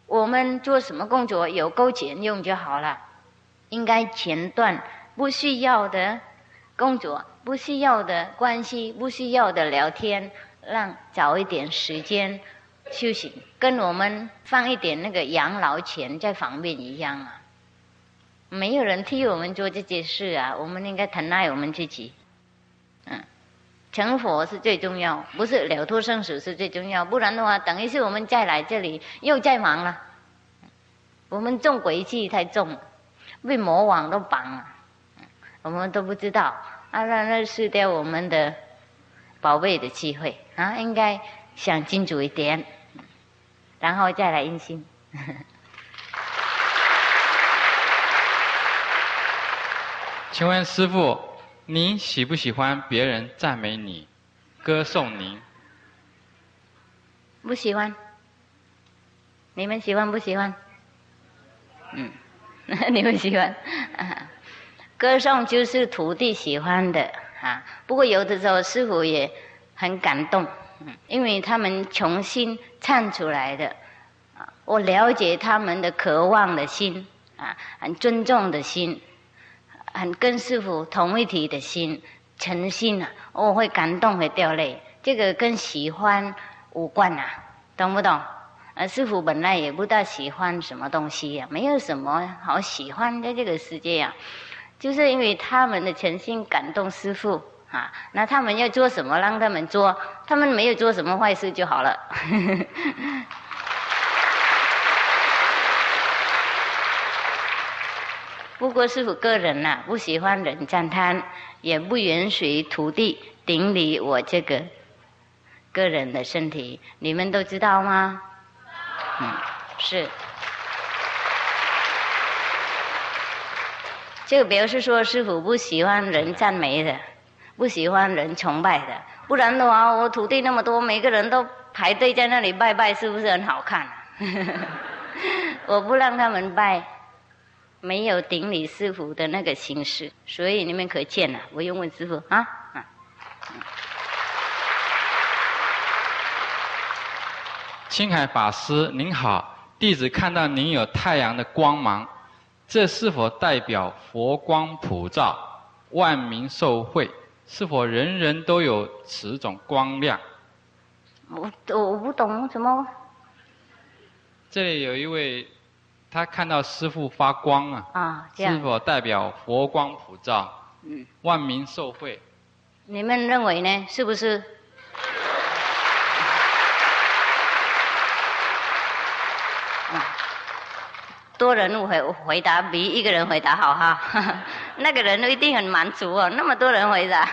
我们做什么工作有够钱用就好了，应该前段不需要的工作。不需要的关系，不需要的聊天，让找一点时间休息，跟我们放一点那个养老钱在旁边一样啊。没有人替我们做这件事啊，我们应该疼爱我们自己。嗯，成佛是最重要，不是了脱生死是最重要。不然的话，等于是我们再来这里又再忙了。我们重鬼气太重，被魔王都绑了，我们都不知道啊，那那失掉我们的宝贝的机会啊！应该想清楚一点，然后再来印心。请问师傅，您喜不喜欢别人赞美你、歌颂您？不喜欢。你们喜欢不喜欢？嗯，你们喜欢。歌颂就是徒弟喜欢的啊。不过有的时候师傅也很感动，因为他们重新唱出来的啊，我了解他们的渴望的心啊，很尊重的心。很跟师傅同一体的心，诚心啊，我会感动，会掉泪。这个跟喜欢无关啊，懂不懂？呃，师傅本来也不大喜欢什么东西呀，没有什么好喜欢在这个世界呀，就是因为他们的诚心感动师傅啊，那他们要做什么，让他们做，他们没有做什么坏事就好了。不过师傅个人呐，不喜欢人赞叹，也不允许徒弟顶礼我这个个人的身体，你们都知道吗？嗯，是。就表示说师傅不喜欢人赞美的，不喜欢人崇拜的，不然的话，我徒弟那么多，每个人都排队在那里拜拜，是不是很好看？我不让他们拜。没有顶礼师傅的那个形式，所以你们可见了。我又问师傅啊，青海法师您好，弟子看到您有太阳的光芒，这是否代表佛光普照，万民受惠？是否人人都有此种光亮？我我不懂什么。这里有一位。他看到师傅发光啊，啊，是否代表佛光普照？嗯，万民受惠。你们认为呢？是不是？多人回回答比一个人回答好哈，那个人一定很满足哦，那么多人回答。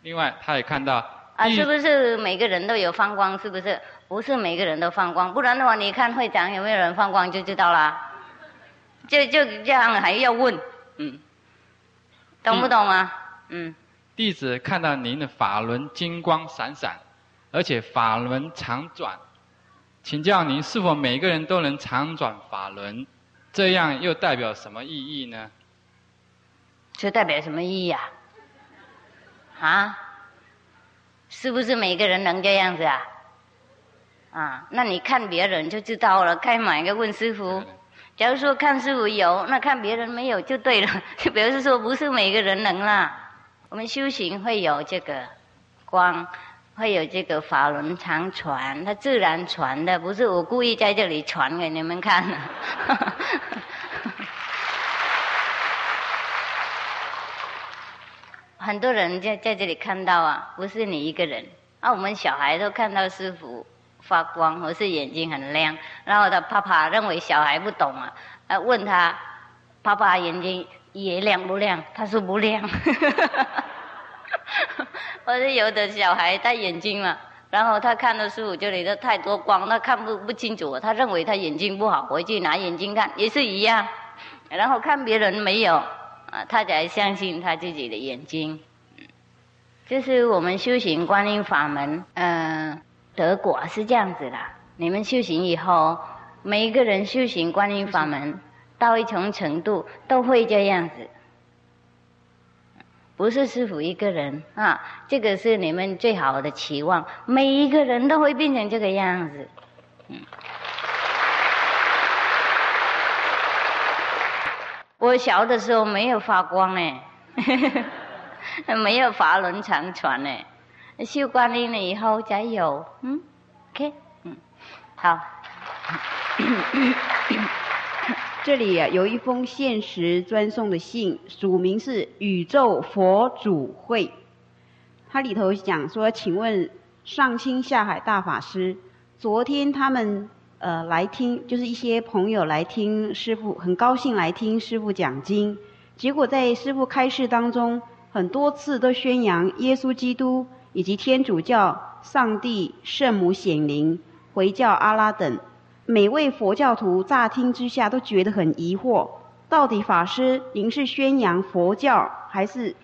另外，他也看到啊，是不是每个人都有放光？是不是？不是每个人都放光，不然的话，你看会长有没有人放光就知道啦。就就这样还要问，嗯，懂不懂啊？嗯。弟子看到您的法轮金光闪闪，而且法轮常转，请教您是否每个人都能常转法轮？这样又代表什么意义呢？这代表什么意义啊？啊？是不是每个人能这样子啊？啊，那你看别人就知道了。该买个问师傅。假如说看师傅有，那看别人没有就对了。就表示说不是每个人能啦。我们修行会有这个光，会有这个法轮常传，它自然传的，不是我故意在这里传给你们看的。很多人在在这里看到啊，不是你一个人。啊，我们小孩都看到师傅。发光，或是眼睛很亮，然后他爸爸认为小孩不懂啊，呃，问他，爸爸眼睛也亮不亮？他说不亮。我是有的小孩戴眼镜嘛，然后他看到师傅这里的太多光，他看不不清楚，他认为他眼睛不好，回去拿眼镜看也是一样，然后看别人没有，啊，他才相信他自己的眼睛。就是我们修行观音法门，嗯。得果是这样子的，你们修行以后，每一个人修行观音法门到一种程度，都会这样子。不是师傅一个人啊，这个是你们最好的期望，每一个人都会变成这个样子。嗯，我小的时候没有发光哎，没有法轮常传哎。修观音了以后才有，嗯，OK，嗯，好。这里有一封限时专送的信，署名是宇宙佛祖会。它里头讲说，请问上清下海大法师，昨天他们呃来听，就是一些朋友来听师傅，很高兴来听师傅讲经，结果在师傅开示当中，很多次都宣扬耶稣基督以及天主教、上帝、圣母显灵、回教阿拉等，每位佛教徒乍听之下都觉得很疑惑，到底法师您是宣扬佛教还是？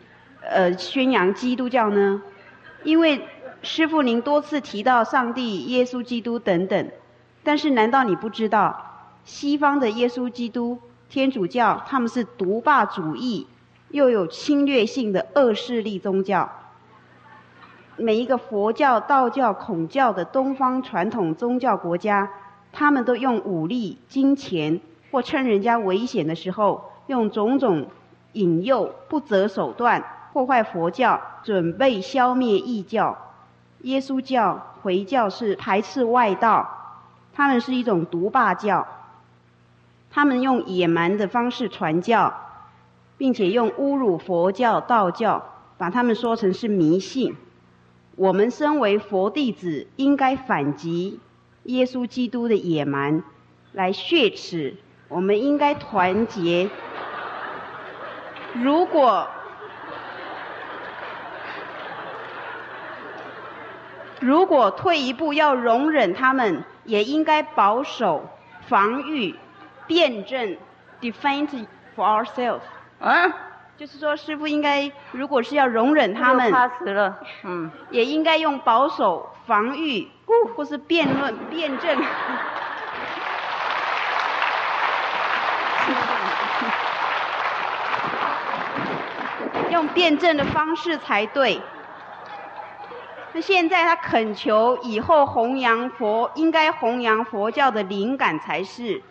呃，宣扬基督教呢？因为师父您多次提到上帝、耶稣基督等等，但是难道你不知道，西方的耶稣基督、天主教他们是独霸主义又有侵略性的恶势力宗教？每一个佛教、道教、孔教的东方传统宗教国家，他们都用武力、金钱，或趁人家危险的时候，用种种引诱，不择手段。破坏佛教，准备消灭异教。耶稣教、回教是排斥外道，他们是一种独霸教。他们用野蛮的方式传教，并且用侮辱佛教、道教，把他们说成是迷信。我们身为佛弟子，应该反击耶稣基督的野蛮，来血耻。我们应该团结。如果如果退一步要容忍他们，也应该保守、防御、辩证 （defend for ourselves）。啊，就是说，师傅应该，如果是要容忍他们，怕死了，嗯，也应该用保守、防御，或是辩论、辩证，用辩证的方式才对。那现在他恳求以后弘扬佛，应该弘扬佛教的灵感才是，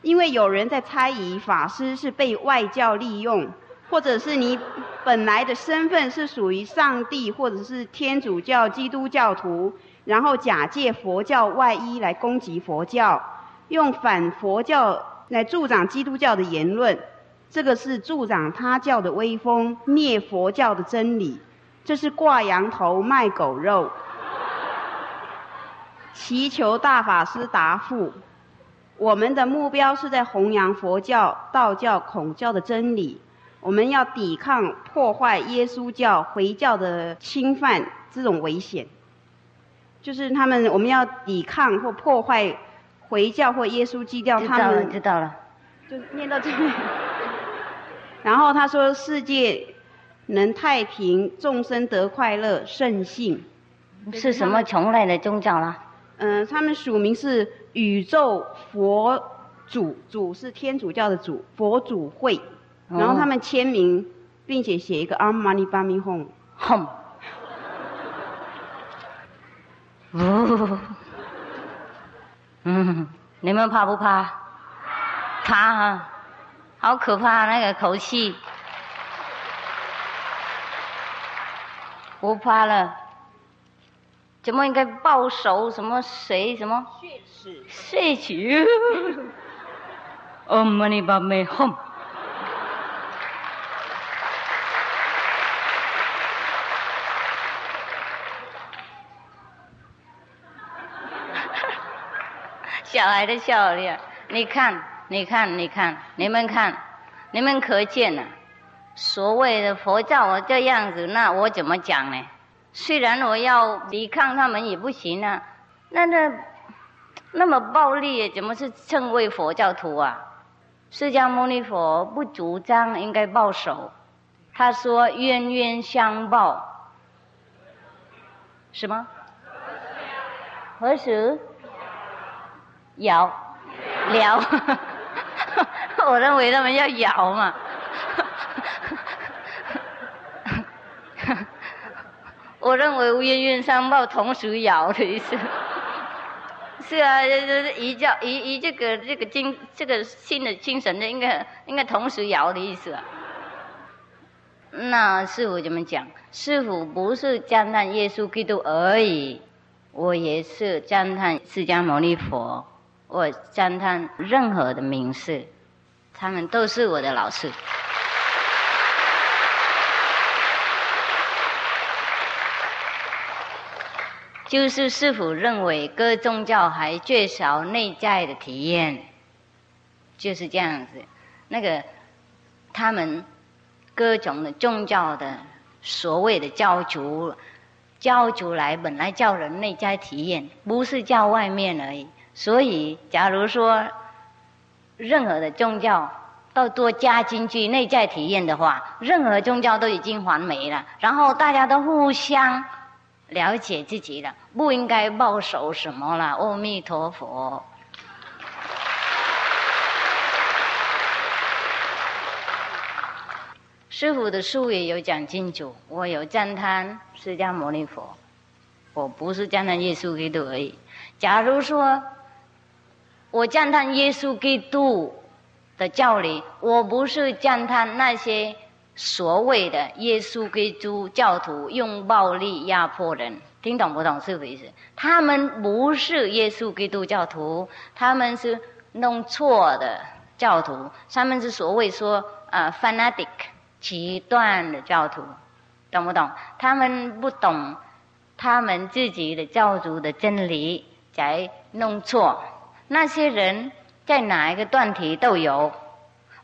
因为有人在猜疑法师是被外教利用，或者是你本来的身份是属于上帝或者是天主教、基督教徒，然后假借佛教外衣来攻击佛教，用反佛教来助长基督教的言论，这个是助长他教的威风，灭佛教的真理。这是挂羊头卖狗肉，祈求大法师答复。我们的目标是在弘扬佛教、道教、孔教的真理。我们要抵抗破坏耶稣教、回教的侵犯这种危险。就是他们，我们要抵抗或破坏回教或耶稣基教。他们知道了，就念到这里。然后他说：“世界。”能太平，众生得快乐，圣性是什么从来的宗教啦？嗯，他们署名是宇宙佛主，主是天主教的主，佛祖会。然后他们签名，并且写一个 Mani p a m e Hum。Hum。嗯，你们怕不怕？怕啊！好可怕那个口气。不怕了，怎么应该报仇？什么谁？什么？血耻！血耻！哦，玛尼巴美哄。小孩的笑脸，你看，你看，你看，你们看，你们可见呢？所谓的佛教我这样子，那我怎么讲呢？虽然我要抵抗他们也不行啊，那那那么暴力，怎么是称为佛教徒啊？释迦牟尼佛不主张应该报仇，他说冤冤相报，什么？何时？咬，了。我认为他们要咬嘛。我认为冤冤相报同时咬的意思，是啊，一教一一这个这个精这个新的精神的应该应该同时摇的意思啊。那师傅怎么讲？师傅不是赞叹耶稣基督而已，我也是赞叹释迦牟尼佛，我赞叹任何的名士，他们都是我的老师。就是师傅认为各宗教还缺少内在的体验，就是这样子。那个他们各种的宗教的所谓的教主，教主来本来叫人内在体验，不是叫外面而已。所以，假如说任何的宗教都多加进去内在体验的话，任何宗教都已经完美了。然后大家都互相了解自己了，不应该报守什么了。阿弥陀佛。师傅的术语有讲清楚，我有赞叹释迦牟尼佛，我不是赞叹耶稣基督而已。假如说我赞叹耶稣基督的教理，我不是赞叹那些所谓的耶稣基督教徒用暴力压迫人，听懂不懂是不意思？他们不是耶稣基督教徒，他们是弄错的教徒，他们是所谓说啊 fanatic。极端的教徒，懂不懂？他们不懂他们自己的教主的真理，在弄错。那些人在哪一个段体都有，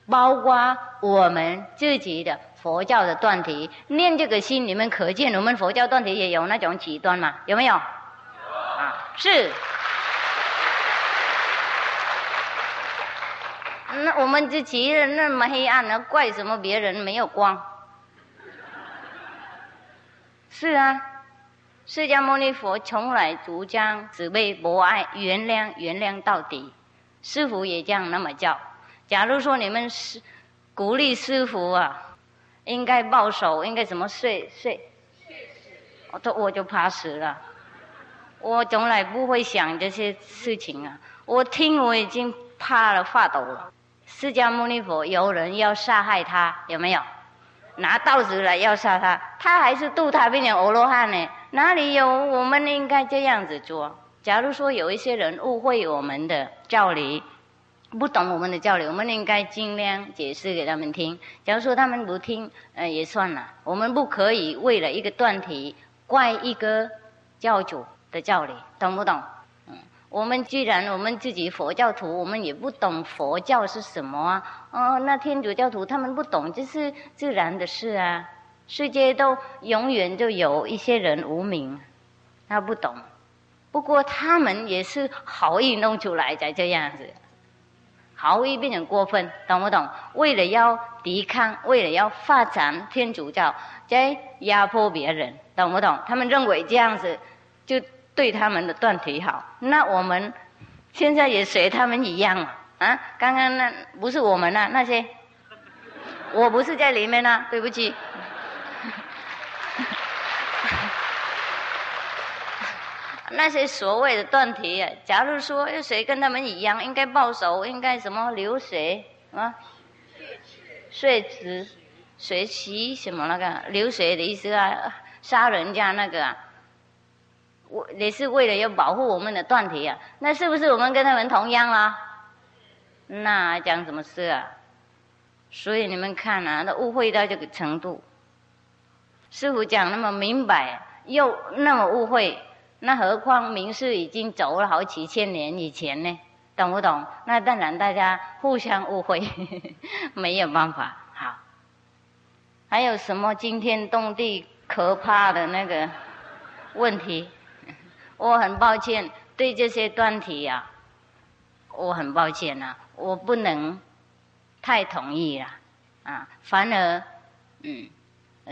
包括我们自己的佛教的段体。念这个心，你们可见我们佛教段体也有那种极端嘛？有没有？啊，是。那我们自己那么黑暗呢？怪什么别人没有光？是啊，释迦牟尼佛从来主张慈悲博爱、原谅原谅到底。师傅也这样那么叫。假如说你们是鼓励师傅啊，应该抱手，应该怎么睡睡？我都我就怕死了。我从来不会想这些事情啊，我听我已经怕了发抖了。释迦牟尼佛有人要杀害他，有没有？拿刀子来要杀他，他还是度他变成阿罗汉呢？哪里有？我们应该这样子做。假如说有一些人误会我们的教理，不懂我们的教理，我们应该尽量解释给他们听。假如说他们不听，呃，也算了。我们不可以为了一个断题怪一个教主的教理，懂不懂？嗯我们既然我们自己佛教徒，我们也不懂佛教是什么？哦，那天主教徒他们不懂，这是自然的事啊。世界都永远就有一些人无名，他不懂。不过他们也是好意弄出来才这样子，好意变成过分，懂不懂？为了要抵抗，为了要发展天主教，在压迫别人，懂不懂？他们认为这样子就。对他们的断腿好，那我们现在也随他们一样嘛？啊，刚刚那不是我们啊，那些我不是在里面啊，对不起。那些所谓的断题啊，假如说有谁跟他们一样，应该报仇，应该什么流水啊？血池、水洗什么那个流水的意思啊？杀人家那个啊。我也是为了要保护我们的断体啊，那是不是我们跟他们同样啊？那讲什么事啊？所以你们看啊，那误会到这个程度，师傅讲那么明白，又那么误会，那何况明世已经走了好几千年以前呢？懂不懂？那当然大家互相误会，没有办法。好，还有什么惊天动地、可怕的那个问题？我很抱歉，对这些断题呀，我很抱歉呐，我不能太同意了，啊，反而，嗯，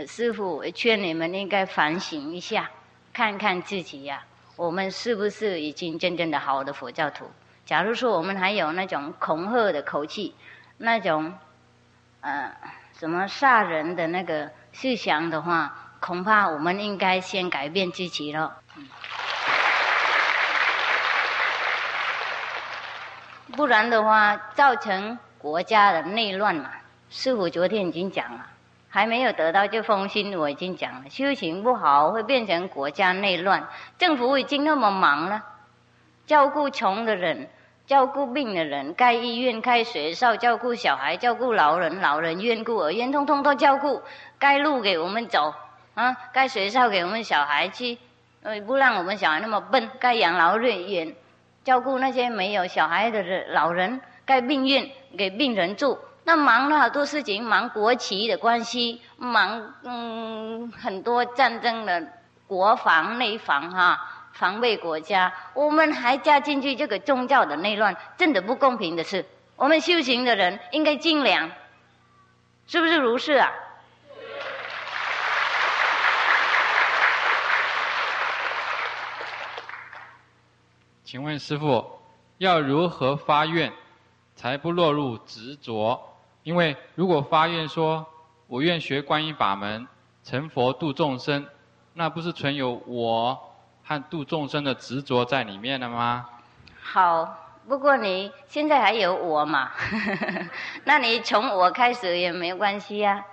师傅劝你们应该反省一下，看看自己呀，我们是不是已经真正的好的佛教徒？假如说我们还有那种恐吓的口气，那种，呃，什么杀人的那个思想的话，恐怕我们应该先改变自己了。不然的话，造成国家的内乱嘛。师傅昨天已经讲了，还没有得到这封信，我已经讲了。修行不好，会变成国家内乱。政府已经那么忙了，照顾穷的人，照顾病的人，盖医院、开学校，照顾小孩，照顾老人，老人院、孤儿院，通通都照顾。盖路给我们走，啊，盖学校给我们小孩去呃，不让我们小孩那么笨，该养老院照顾那些没有小孩的老人，该病院给病人住。那忙了好多事情，忙国旗的关系，忙嗯很多战争的国防内防哈，防卫国家。我们还加进去这个宗教的内乱，真的不公平的事，我们修行的人应该精良，是不是如是啊？请问师傅，要如何发愿，才不落入执着？因为如果发愿说“我愿学观音法门，成佛度众生”，那不是存有我和度众生的执着在里面了吗？好，不过你现在还有我嘛？那你从我开始也没关系呀。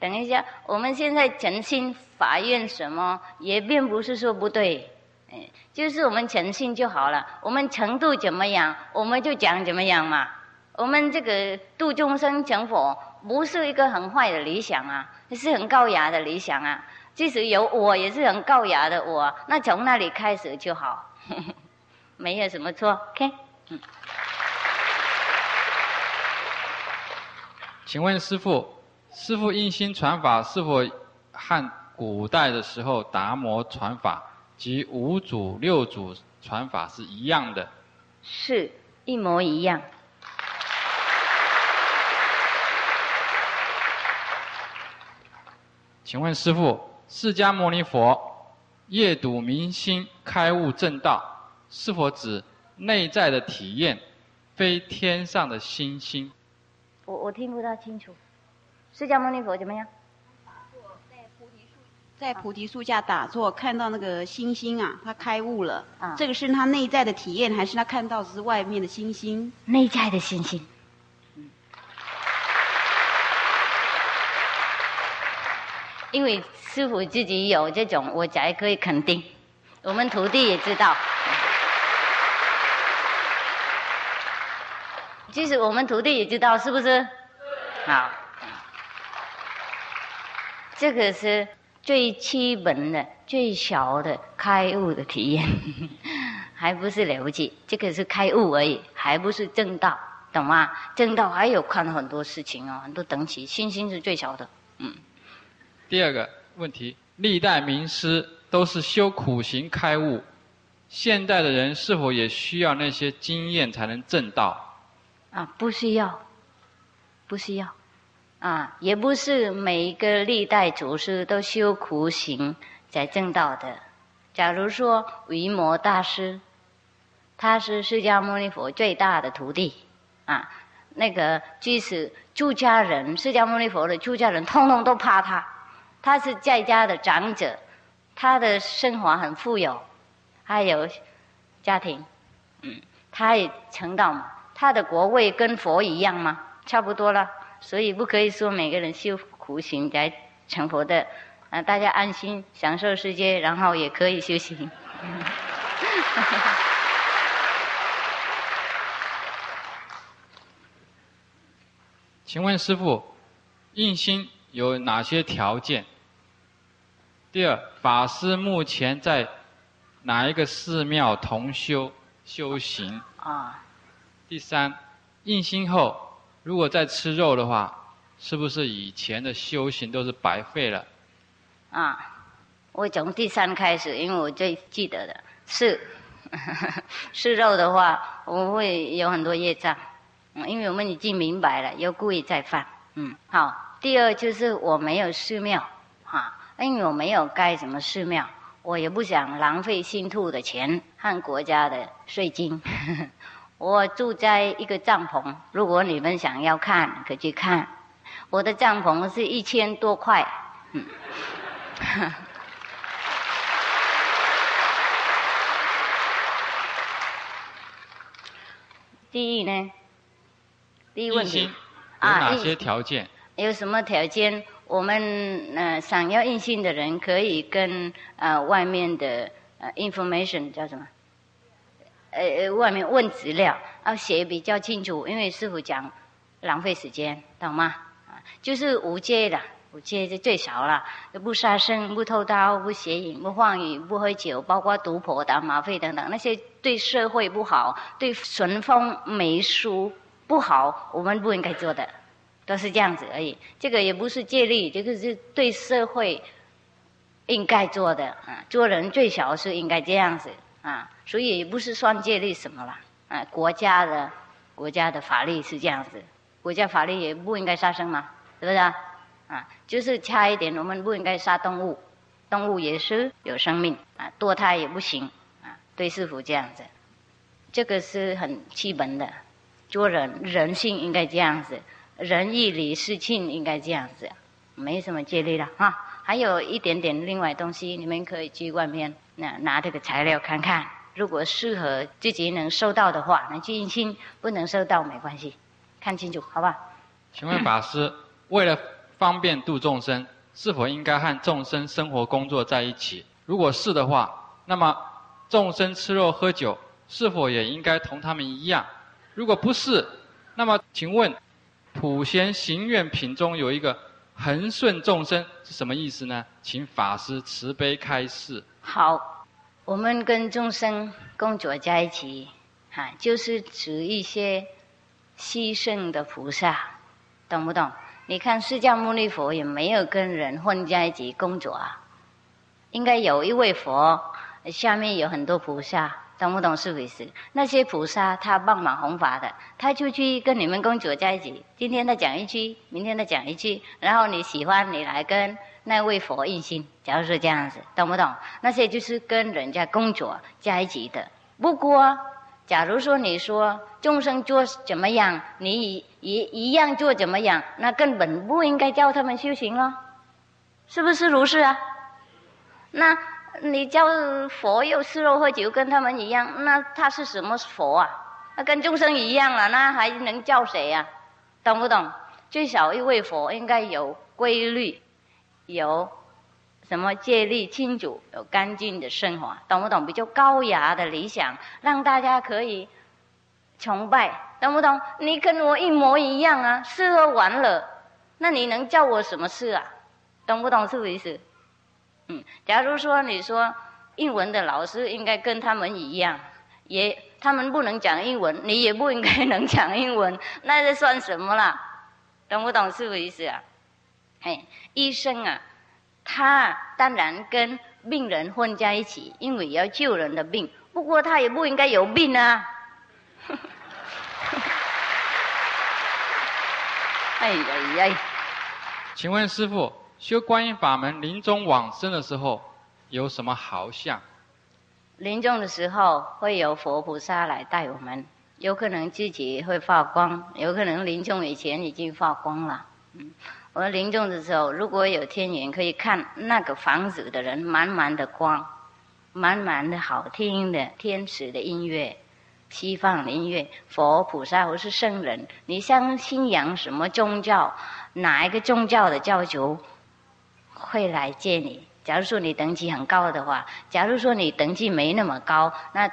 等一下，我们现在诚心发愿什么，也并不是说不对，哎，就是我们诚信就好了。我们程度怎么样，我们就讲怎么样嘛。我们这个度众生成佛，不是一个很坏的理想啊，是很高雅的理想啊。即使有我，也是很高雅的我。那从那里开始就好，没有什么错。OK，嗯。请问师父，师父印心传法是否和古代的时候达摩传法及五祖六祖传法是一样的？是一模一样。请问师父，释迦牟尼佛夜睹明星开悟正道，是否指内在的体验，非天上的星星？我我听不大清楚。释迦牟尼佛怎么样？在菩提树下打坐，看到那个星星啊，他开悟了。啊，这个是他内在的体验，还是他看到是外面的星星？内在的星星。因为师傅自己有这种，我才可以肯定。我们徒弟也知道，其实我们徒弟也知道，是不是？好，这个是最基本的、最小的开悟的体验，还不是了不起。这个是开悟而已，还不是正道，懂吗？正道还有看很多事情哦，很多等级。信心是最小的，嗯。第二个问题，历代名师都是修苦行开悟，现代的人是否也需要那些经验才能正道？啊，不需要，不需要，啊，也不是每一个历代祖师都修苦行才证道的。假如说维摩大师，他是释迦牟尼佛最大的徒弟，啊，那个即使出家人，释迦牟尼佛的出家人，通通都怕他。他是在家的长者，他的生活很富有，还有家庭，嗯，他也成道嘛。他的国位跟佛一样吗？差不多了，所以不可以说每个人修苦行才成佛的。啊，大家安心享受世界，然后也可以修行。请问师傅，印心？有哪些条件？第二，法师目前在哪一个寺庙同修修行？啊。第三，印心后如果再吃肉的话，是不是以前的修行都是白费了？啊，我从第三开始，因为我最记得的是 吃肉的话，我会有很多业障，因为我们已经明白了，又故意再犯。嗯，好。第二就是我没有寺庙，哈，因为我没有盖什么寺庙，我也不想浪费信徒的钱和国家的税金。我住在一个帐篷，如果你们想要看，可去看。我的帐篷是一千多块，嗯。第一呢，第一问题啊，有哪些条件？有什么条件？我们呃想要印信的人可以跟呃外面的呃 information 叫什么？呃呃外面问资料，要写比较清楚，因为师傅讲浪费时间，懂吗？啊，就是无戒的，五戒就最少了，不杀生、不偷盗、不邪淫、不妄语、不喝酒，包括赌婆、打马费等等，那些对社会不好、对顺风美俗不好，我们不应该做的，都是这样子而已。这个也不是戒律，这个是对社会应该做的啊。做人最少是应该这样子啊，所以也不是算戒律什么了啊。国家的国家的法律是这样子，国家法律也不应该杀生嘛，是不是啊？啊，就是差一点，我们不应该杀动物，动物也是有生命啊，堕胎也不行啊，对师傅这样子，这个是很基本的，做人人性应该这样子，仁义礼智信应该这样子，没什么戒律了哈。还有一点点另外东西，你们可以去外面那拿这个材料看看，如果适合自己能收到的话，能进心；不能收到没关系，看清楚好吧？请问法师，为了方便度众生，是否应该和众生生活工作在一起？如果是的话，那么众生吃肉喝酒，是否也应该同他们一样？如果不是，那么请问普贤行愿品中有一个恒顺众生是什么意思呢？请法师慈悲开示。好，我们跟众生工作在一起，哈，就是指一些牺牲的菩萨，懂不懂？你看，释迦牟尼佛也没有跟人混在一起工作啊。应该有一位佛，下面有很多菩萨，懂不懂是不是？那些菩萨他帮忙弘法的，他就去跟你们工作在一起。今天他讲一句，明天他讲一句，然后你喜欢你来跟那位佛印心。假如说这样子，懂不懂？那些就是跟人家工作在一起的。不过。假如说你说众生做怎么样，你一一一样做怎么样，那根本不应该教他们修行了，是不是如是啊？那你教佛又吃肉喝酒跟他们一样，那他是什么佛啊？那跟众生一样了，那还能叫谁呀？懂不懂？最少一位佛应该有规律，有。什么戒律清楚，有干净的生活，懂不懂？比较高雅的理想，让大家可以崇拜，懂不懂？你跟我一模一样啊，吃喝玩乐，那你能叫我什么事啊？懂不懂是不是意思？嗯，假如说你说英文的老师应该跟他们一样，也他们不能讲英文，你也不应该能讲英文，那这算什么啦？懂不懂是不意思啊？嘿，医生啊。他当然跟病人混在一起，因为要救人的病。不过他也不应该有病啊！哎呀呀！请问师傅，修观音法门临终往生的时候有什么好相？临终的时候会有佛菩萨来带我们，有可能自己会发光，有可能临终以前已经发光了。嗯。我临终的时候，如果有天眼，可以看那个房子的人，满满的光，满满的好听的天使的音乐，西方的音乐，佛菩萨或是圣人，你相信仰什么宗教，哪一个宗教的教主会来接你？假如说你等级很高的话，假如说你等级没那么高，那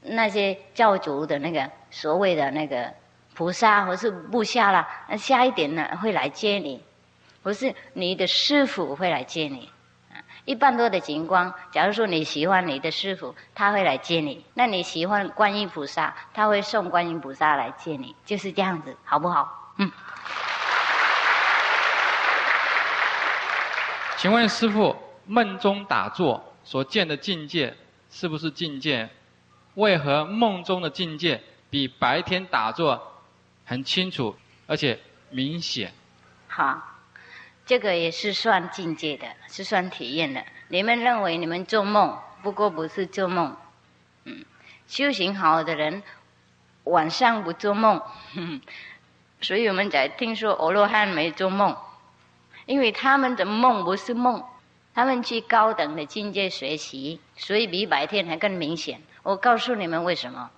那些教主的那个所谓的那个菩萨或是部下啦，那下一点呢会来接你。不是你的师傅会来接你，一般多的情况，假如说你喜欢你的师傅，他会来接你；那你喜欢观音菩萨，他会送观音菩萨来接你，就是这样子，好不好？嗯。请问师傅，梦中打坐所见的境界是不是境界？为何梦中的境界比白天打坐很清楚，而且明显？好。这个也是算境界的，是算体验的。你们认为你们做梦，不过不是做梦。嗯，修行好的人晚上不做梦，所以我们才听说欧罗汉没做梦，因为他们的梦不是梦，他们去高等的境界学习，所以比白天还更明显。我告诉你们为什么。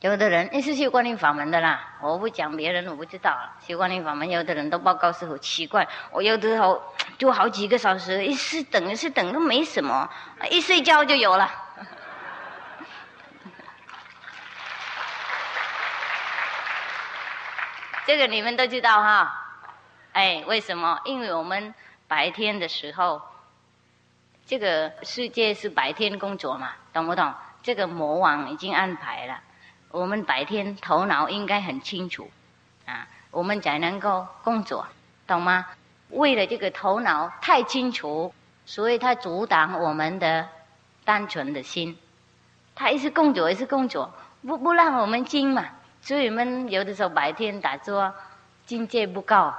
有的人你是修观音法门的啦，我不讲别人，我不知道。修观音法门，有的人都报告师傅奇怪，我有的时候就好几个小时，一时等一时等都没什么，一睡觉就有了。这个你们都知道哈，哎，为什么？因为我们白天的时候，这个世界是白天工作嘛，懂不懂？这个魔王已经安排了，我们白天头脑应该很清楚，啊，我们才能够工作，懂吗？为了这个头脑太清楚，所以他阻挡我们的单纯的心，他一是工作，一是工作，不不让我们精嘛。所以我们有的时候白天打坐，境界不高，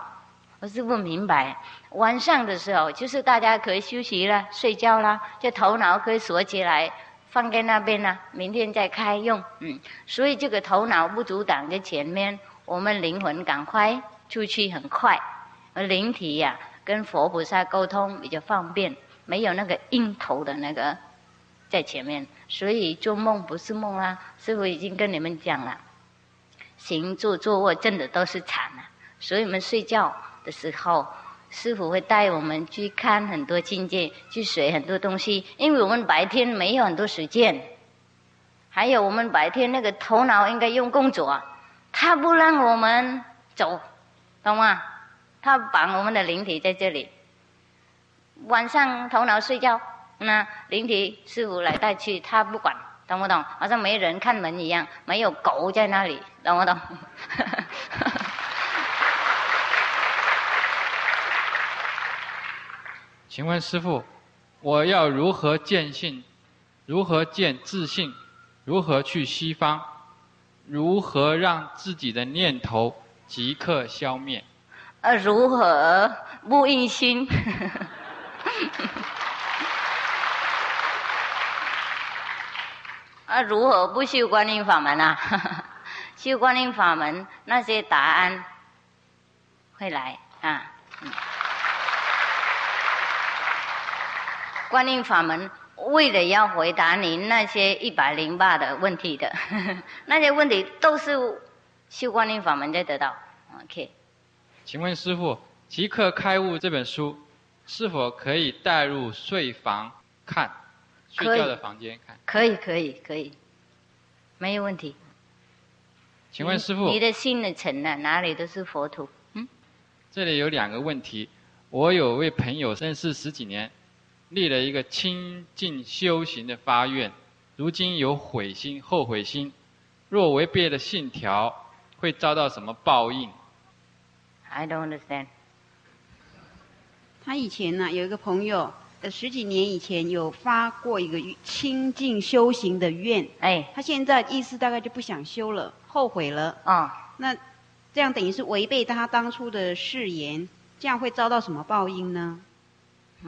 我是不明白。晚上的时候，就是大家可以休息了、睡觉了，就头脑可以锁起来，放在那边呢，明天再开用。嗯，所以这个头脑不阻挡在前面，我们灵魂赶快出去很快。而灵体呀，跟佛菩萨沟通比较方便，没有那个硬头的那个在前面，所以做梦不是梦啊。师傅已经跟你们讲了。行坐坐卧真的都是禅啊，所以我们睡觉的时候，师傅会带我们去看很多境界，去学很多东西。因为我们白天没有很多时间，还有我们白天那个头脑应该用工作，他不让我们走，懂吗？他绑我们的灵体在这里，晚上头脑睡觉，那灵体师傅来带去，他不管。懂不懂？好像没人看门一样，没有狗在那里，懂不懂？请问师傅，我要如何见性？如何见自信？如何去西方？如何让自己的念头即刻消灭？呃，如何不印心？啊，如何不修观音法门啊？修观音法门，那些答案会来啊。观音法门为了要回答您那些一百零八的问题的，那些问题都是修观音法门才得到。OK。请问师傅，《即刻开悟》这本书是否可以带入睡房看？睡觉的房间看。可以可以可以，没有问题。请问师傅，你的心的城呢？哪里都是佛土。嗯。这里有两个问题。我有位朋友认识十几年，立了一个清净修行的发愿，如今有悔心、后悔心，若违背了信条，会遭到什么报应？I don't understand。他以前呢有一个朋友。呃，十几年以前有发过一个清净修行的愿，哎，他现在意思大概就不想修了，后悔了。啊，那这样等于是违背他当初的誓言，这样会遭到什么报应呢？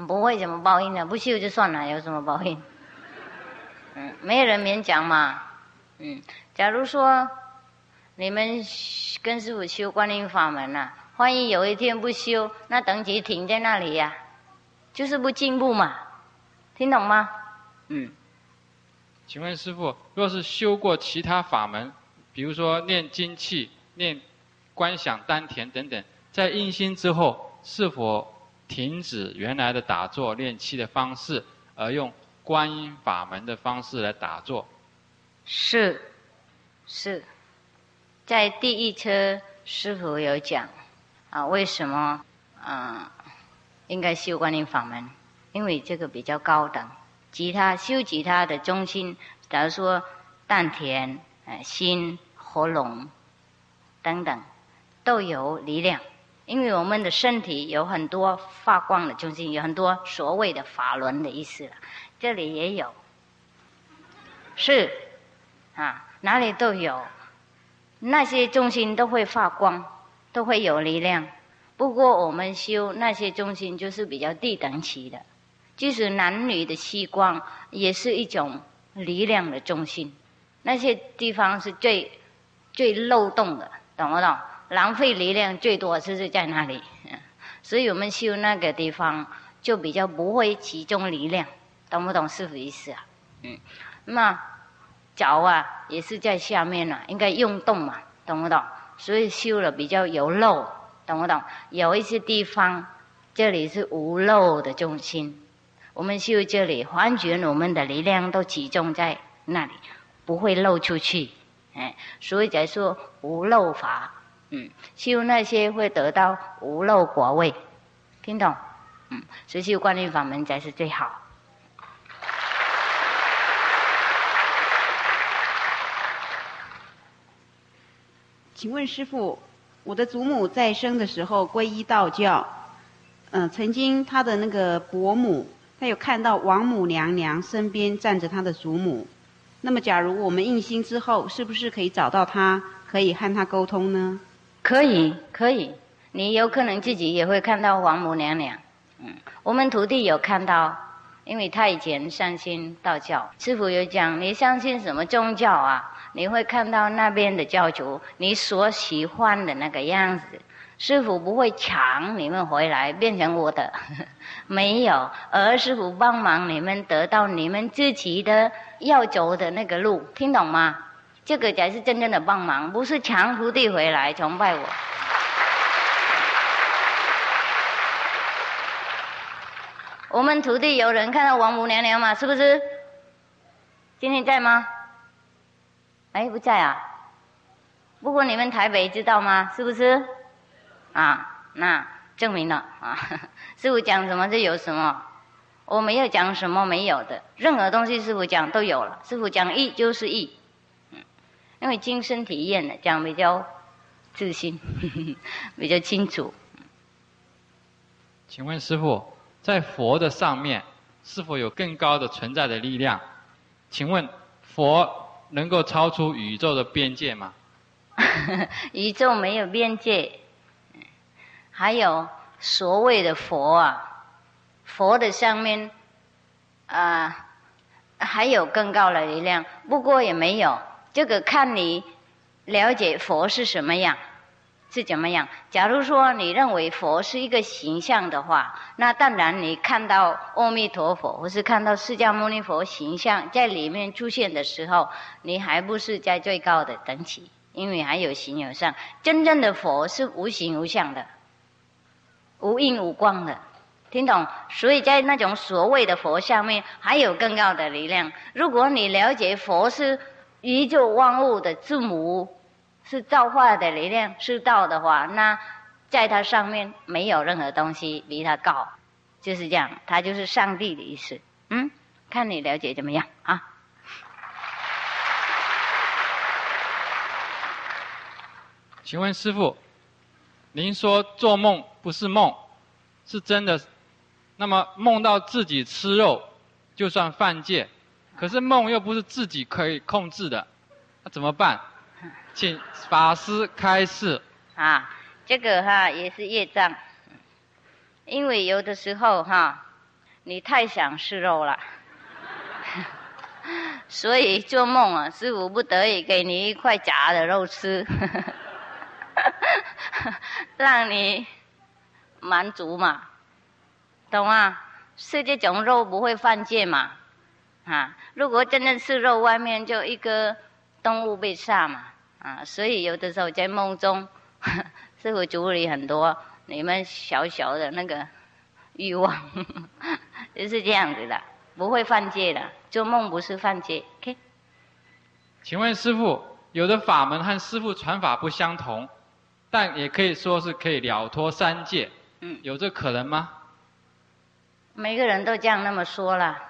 不会什么报应的，不修就算了，有什么报应？嗯，没人勉强嘛。嗯，假如说你们跟师傅修观音法门呐，万一有一天不修，那等级停在那里呀。就是不进步嘛，听懂吗？嗯。请问师傅，若是修过其他法门，比如说念精气、念观想丹田等等，在印心之后，是否停止原来的打坐练气的方式，而用观音法门的方式来打坐？是，是，在第一车师傅有讲啊，为什么啊？应该修观音法门，因为这个比较高等。其他修其他的中心，假如说丹田、呃心、喉咙等等，都有力量。因为我们的身体有很多发光的中心，有很多所谓的法轮的意思。这里也有，是啊，哪里都有，那些中心都会发光，都会有力量。不过我们修那些中心就是比较低等级的，即使男女的器官也是一种力量的中心，那些地方是最最漏洞的，懂不懂？浪费力量最多就是在那里，所以我们修那个地方就比较不会集中力量，懂不懂师傅意思啊？嗯，那脚啊也是在下面啊，应该用动嘛，懂不懂？所以修了比较有漏。懂不懂？有一些地方，这里是无漏的中心。我们修这里，完全我们的力量都集中在那里，不会漏出去。哎，所以才说无漏法。嗯，修那些会得到无漏果位，听懂？嗯，所以修观音法门才是最好。请问师傅，我的祖母在生的时候皈依道教，嗯、曾经她的那个伯母，她有看到王母娘娘身边站着她的祖母。那么，假如我们印心之后，是不是可以找到她，可以和她沟通呢？可以，可以，你有可能自己也会看到王母娘娘。嗯，我们徒弟有看到，因为他以前相信道教，师傅有讲，你相信什么宗教啊？你会看到那边的教主，你所喜欢的那个样子。师傅不会抢你们回来变成我的，没有，而师傅帮忙你们得到你们自己的要走的那个路，听懂吗？这个才是真正的帮忙，不是强徒弟回来崇拜我。我们徒弟有人看到王母娘娘吗？是不是？今天在吗？哎，不在啊。不过你们台北知道吗？是不是？啊，那证明了啊。师傅讲什么就有什么，我没有讲什么没有的，任何东西师傅讲都有了。师傅讲义就是义，因为亲身体验的，讲比较自信，比较清楚。请问师傅，在佛的上面是否有更高的存在的力量？请问佛能够超出宇宙的边界吗？宇宙没有边界，还有所谓的佛啊，佛的上面啊、还有更高的力量，不过也没有，这个看你了解佛是什么样，是怎么样。假如说你认为佛是一个形象的话，那当然你看到阿弥陀佛或是看到释迦牟尼佛形象在里面出现的时候，你还不是在最高的等级。因为还有形有相，真正的佛是无形无相的，无印无光的，听懂？所以在那种所谓的佛上面，还有更高的力量。如果你了解佛是宇宙万物的字母，是造化的力量，是道的话，那在它上面没有任何东西比它高，就是这样，它就是上帝的意思。嗯，看你了解怎么样啊？请问师傅，您说做梦不是梦，是真的。那么梦到自己吃肉，就算犯戒，可是梦又不是自己可以控制的，那怎么办？请法师开示。啊，这个哈也是业障，因为有的时候哈，你太想吃肉了，所以做梦啊，师傅不得已给你一块假的肉吃，让你满足嘛，懂吗？吃这种肉不会犯戒嘛，啊，如果真的吃肉，外面就一个动物被杀嘛，啊，所以有的时候在梦中。师傅处理很多你们小小的那个欲望，就是这样子的，不会犯戒的。做梦不是犯戒，OK？请问师傅，有的法门和师傅传法不相同，但也可以说是可以了脱三界，嗯，有这可能吗？每个人都这样那么说了，嗯，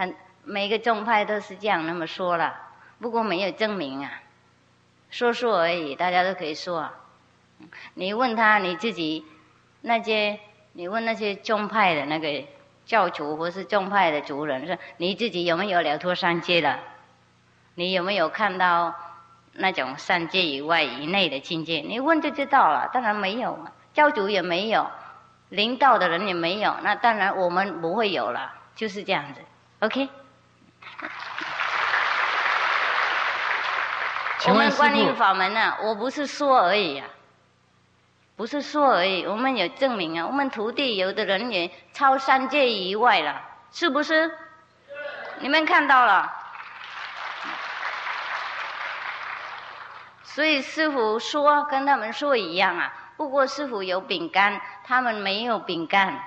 很每个宗派都是这样那么说了，不过没有证明啊。说说而已，大家都可以说啊。你问他你自己那些，你问那些宗派的那个教主或是宗派的族人，说你自己有没有了脱三界了？你有没有看到那种三界以外以内的境界？你问就知道了。当然没有啊，教主也没有，领导的人也没有，那当然我们不会有了，就是这样子。OK。我们观音法门呢、啊，我不是说而已啊，不是说而已，我们有证明啊。我们徒弟有的人也超三界以外了，是不是？你们看到了。所以师傅说跟他们说一样啊，不过师傅有饼干，他们没有饼干，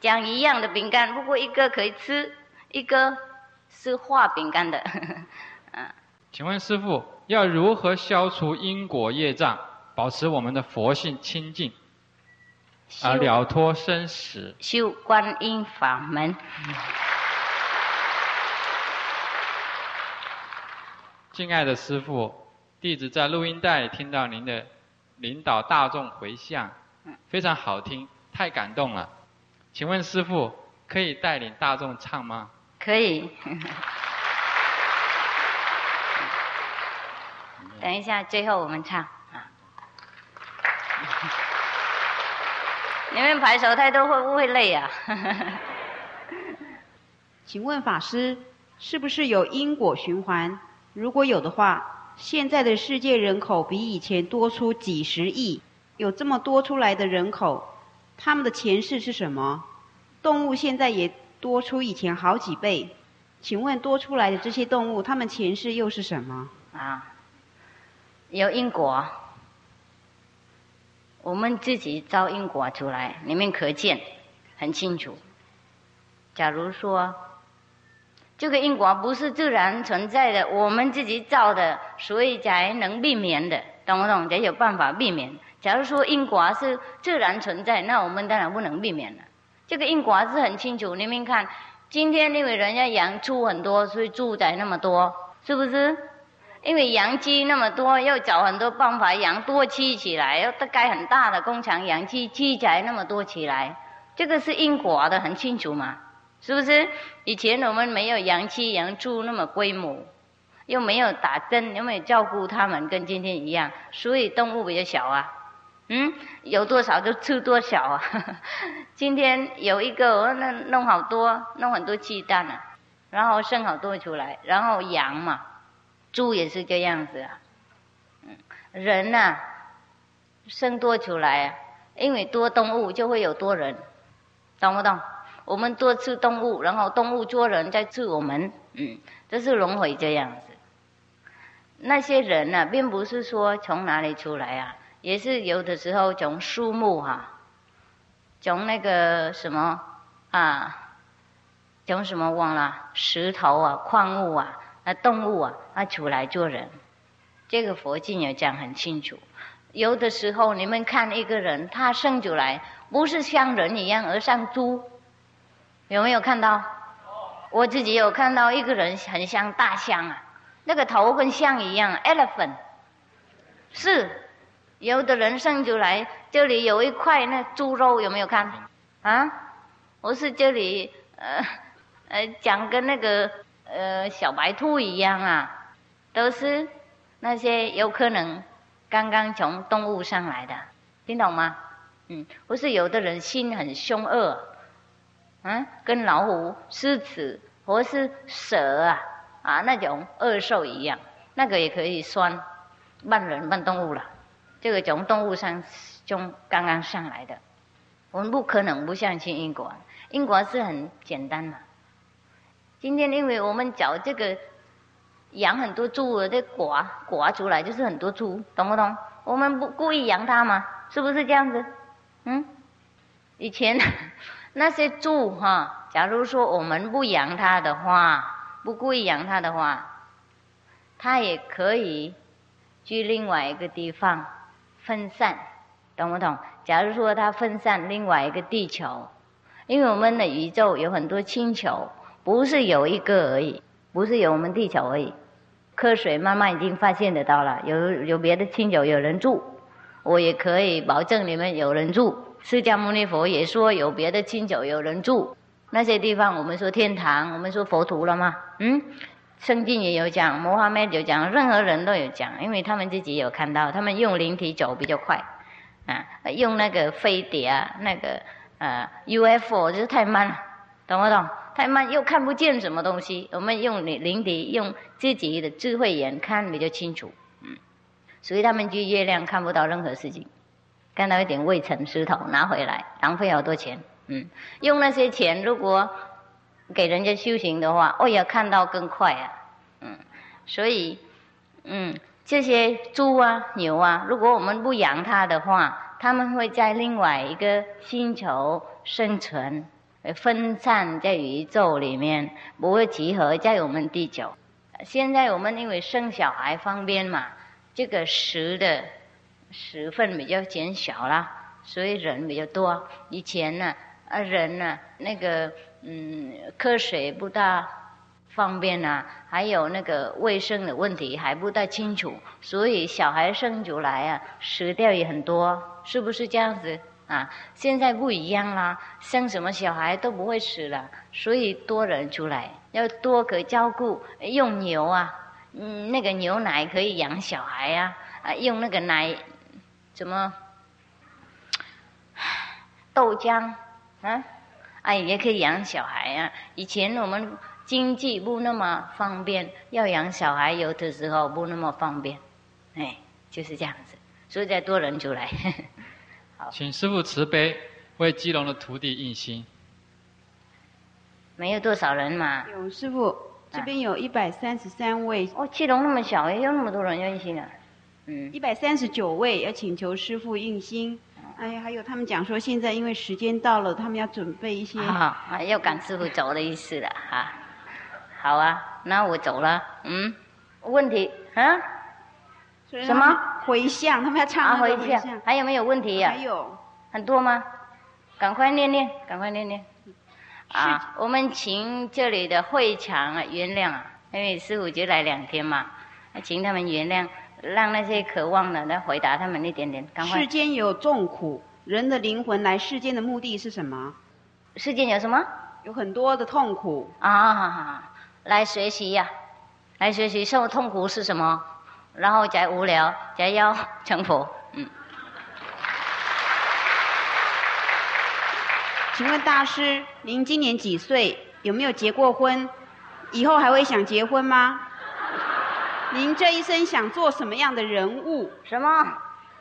讲一样的饼干，不过一个可以吃，一个是画饼干的。嗯，请问师傅。要如何消除因果业障，保持我们的佛性清净？而了脱生死，修观音法门。敬爱的师傅，弟子在录音带听到您的领导大众回向，非常好听，太感动了。请问师傅可以带领大众唱吗？可以。等一下，最后我们唱啊。你们排手太多会不会累啊？请问法师，是不是有因果循环？如果有的话，现在的世界人口比以前多出几十亿，有这么多出来的人口，他们的前世是什么？动物现在也多出以前好几倍，请问多出来的这些动物，它们前世又是什么？啊，有因果，我们自己造因果出来，你们可见很清楚。假如说。这个因果不是自然存在的，我们自己造的，所以才能避免的，懂不懂？才有办法避免。假如说因果是自然存在，那我们当然不能避免了。这个因果是很清楚，你们看，今天因为人家养猪很多，所以住宅那么多，是不是？因为养鸡那么多，要找很多办法养多鸡起来，要盖很大的工厂养鸡，鸡仔那么多起来，这个是因果的，很清楚嘛。是不是以前我们没有养鸡养猪那么规模，又没有打针，又没有照顾它们，跟今天一样，所以动物比较小啊。嗯，有多少就吃多少啊。今天有一个我弄弄好多，弄很多鸡蛋啊，然后生好多出来，然后羊嘛，猪也是这样子啊。嗯，人呐，生多出来啊，因为多动物就会有多人，懂不懂？我们多吃动物，然后动物做人在吃我们，嗯，这是轮回这样子。那些人呢，并不是说从哪里出来啊，也是有的时候从树木哈，从那个什么啊，从什么忘了石头啊、矿物啊、那动物啊，他出来做人。这个佛经也讲很清楚。有的时候你们看一个人，他生出来不是像人一样，而像猪。有没有看到？我自己有看到一个人很像大象啊，那个头跟象一样，elephant。是，有的人生出来这里有一块那猪肉，有没有看？啊，我是这里呃呃讲跟那个呃小白兔一样啊，都是那些有可能刚刚从动物上来的，听懂吗？嗯，不是有的人心很凶恶。嗯，跟老虎、狮子或是蛇啊啊那种恶兽一样，那个也可以算半人半动物了。这个从动物上中刚刚上来的，我们不可能不相信因果。因果是很简单的。今天因为我们找这个养很多猪的，这刮刮出来就是很多猪，懂不懂？我们不故意养它吗？是不是这样子？嗯，以前。那些猪哈，假如说我们不养它的话，不故意养它的话，它也可以去另外一个地方分散，懂不懂？假如说它分散另外一个地球，因为我们的宇宙有很多星球，不是有一个而已，不是有我们地球而已。科学慢慢已经发现得到了，有有别的星球有人住，我也可以保证你们有人住。释迦牟尼佛也说有别的亲友有人住那些地方，我们说天堂，我们说佛土了吗？嗯，圣经也有讲，摩哈麦有讲，任何人都有讲，因为他们自己有看到，他们用灵体走比较快，啊，用那个飞碟啊，那个呃 UFO 就是太慢了，懂不懂？太慢又看不见什么东西，我们用灵灵体用自己的智慧眼看比较清楚，嗯，所以他们去月亮看不到任何事情。看到一点未成石头拿回来，浪费好多钱。嗯，用那些钱如果给人家修行的话，哦呀，看到更快啊。嗯，所以，嗯，这些猪啊、牛啊，如果我们不养它的话，它们会在另外一个星球生存，分散在宇宙里面，不会集合在我们地球。现在我们因为生小孩方便嘛，这个食的。十份比较减小啦，所以人比较多。以前呢，啊人呢，那个嗯，喝水不大方便啊，还有那个卫生的问题还不大清楚，所以小孩生出来啊，死掉也很多，是不是这样子？啊，现在不一样啦，生什么小孩都不会死了，所以多人出来，要多可照顾，用牛啊，嗯，那个牛奶可以养小孩呀，啊，用那个奶，怎么豆浆，啊，哎，也可以养小孩呀。以前我们经济不那么方便，要养小孩有的时候不那么方便，哎，就是这样子，所以再多人出来。请师父慈悲为基隆的徒弟印心。没有多少人嘛。有师傅，这边有一百三十三位。哦，基隆那么小，也有那么多人要印心啊。嗯。一百三十九位要请求师傅印心。哎，还有他们讲说，现在因为时间到了，他们要准备一些。好，要赶师傅走的意思了哈。好啊，那我走了。嗯。问题啊？什么？回向，他们要唱回向。还有没有问题呀？还有。很多吗？赶快念念，赶快念念。啊，我们请这里的会场啊原谅啊，因为师傅就来两天嘛，请他们原谅，让那些渴望的来回答他们一点点。赶快。世间有众苦，人的灵魂来世间的目的是什么？世间有什么？有很多的痛苦。啊，来学习呀，来学习受痛苦是什么？然后再无聊，再要成佛。嗯。请问大师，您今年几岁？有没有结过婚？以后还会想结婚吗？您这一生想做什么样的人物？什么？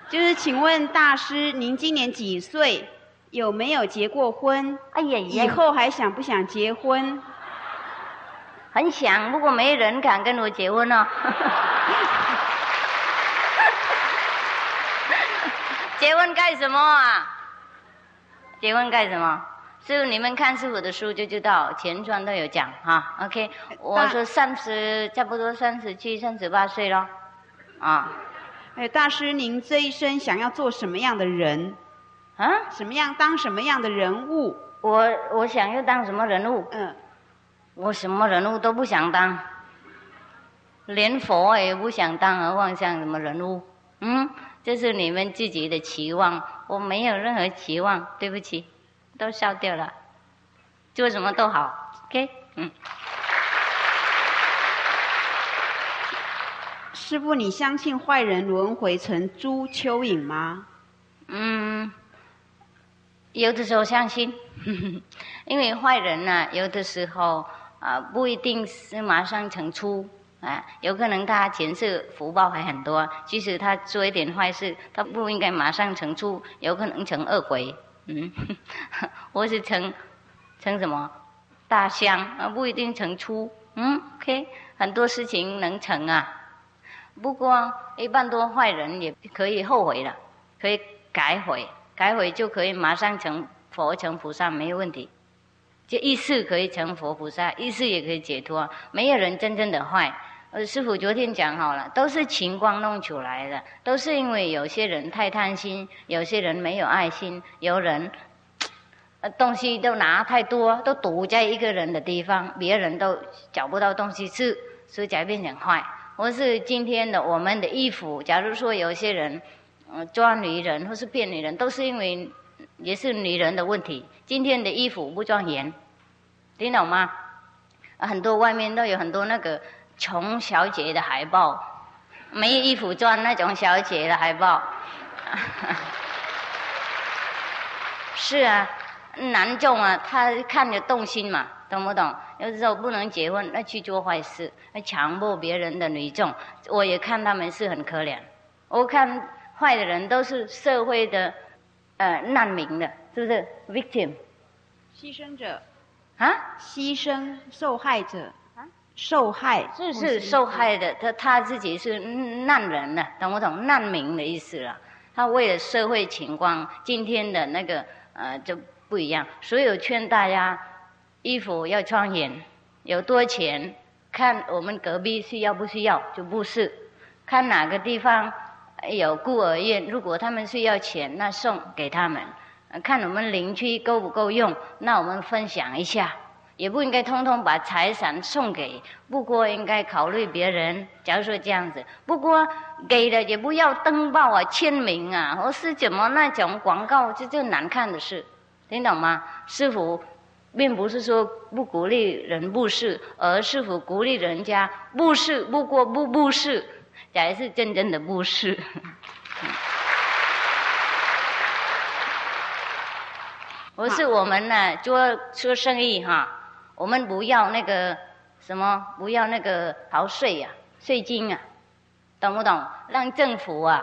就是请问大师，您今年几岁？有没有结过婚？哎呀，以后还想不想结婚？很想，不过没人敢跟我结婚呢。结婚干什么啊？结婚干什么？师傅，你们看师傅的书就知道，前传都有讲哈。OK，我说三十，差不多三十七、三十八岁咯。啊。哎，大师，您这一生想要做什么样的人？啊？什么样当什么样的人物？我我想要当什么人物？嗯。我什么人物都不想当，连佛也不想当，何况像什么人物？嗯。这是你们自己的期望，我没有任何期望，对不起，都烧掉了。做什么都好，OK，嗯。师傅，你相信坏人轮回成猪蚯蚓吗？嗯，有的时候相信，因为坏人呢，有的时候啊，不一定是马上成猪。啊，有可能他前世福报还很多，即使他做一点坏事，他不应该马上成出，有可能成恶鬼，嗯，或是成成什么大香啊，不一定成出，嗯，OK，很多事情能成啊。不过一般多坏人也可以后悔了，可以改悔，改悔就可以马上成佛成菩萨没有问题，就一世可以成佛菩萨，一世也可以解脱，没有人真正的坏。呃，师傅昨天讲好了，都是情况弄出来的，都是因为有些人太贪心，有些人没有爱心，有人，呃，东西都拿太多，都堵在一个人的地方，别人都找不到东西吃，所以才变成坏。或是今天的我们的衣服，假如说有些人，嗯，抓女人或是骗女人，都是因为也是女人的问题。今天的衣服不庄严，听懂吗？很多外面都有很多那个。穷小姐的海报，没衣服穿那种小姐的海报，是啊，男众啊，他看着动心嘛，懂不懂？有时候不能结婚，那去做坏事，那强迫别人的女众，我也看他们是很可怜。我看坏的人都是社会的呃难民的，是不是？victim，牺牲者啊，牺牲受害者。受害是是受害的，他他自己是难人了，懂不懂？难民的意思了。他为了社会情况，今天的那个呃就不一样。所以劝大家，衣服要穿严，有多钱看我们隔壁需要不需要，就不是看哪个地方有孤儿院，如果他们需要钱，那送给他们。看我们邻居够不够用，那我们分享一下。也不应该通通把财产送给，不过应该考虑别人。假如说这样子，不过给了也不要登报啊、签名啊，或是怎么那种广告，这就难看的事，听懂吗？师傅并不是说不鼓励人布施，而师傅鼓励人家布施，不过不布施才是真正的布施。不是我们呢做做生意哈。我们不要那个什么，不要那个逃税呀，税金啊，懂不懂？让政府啊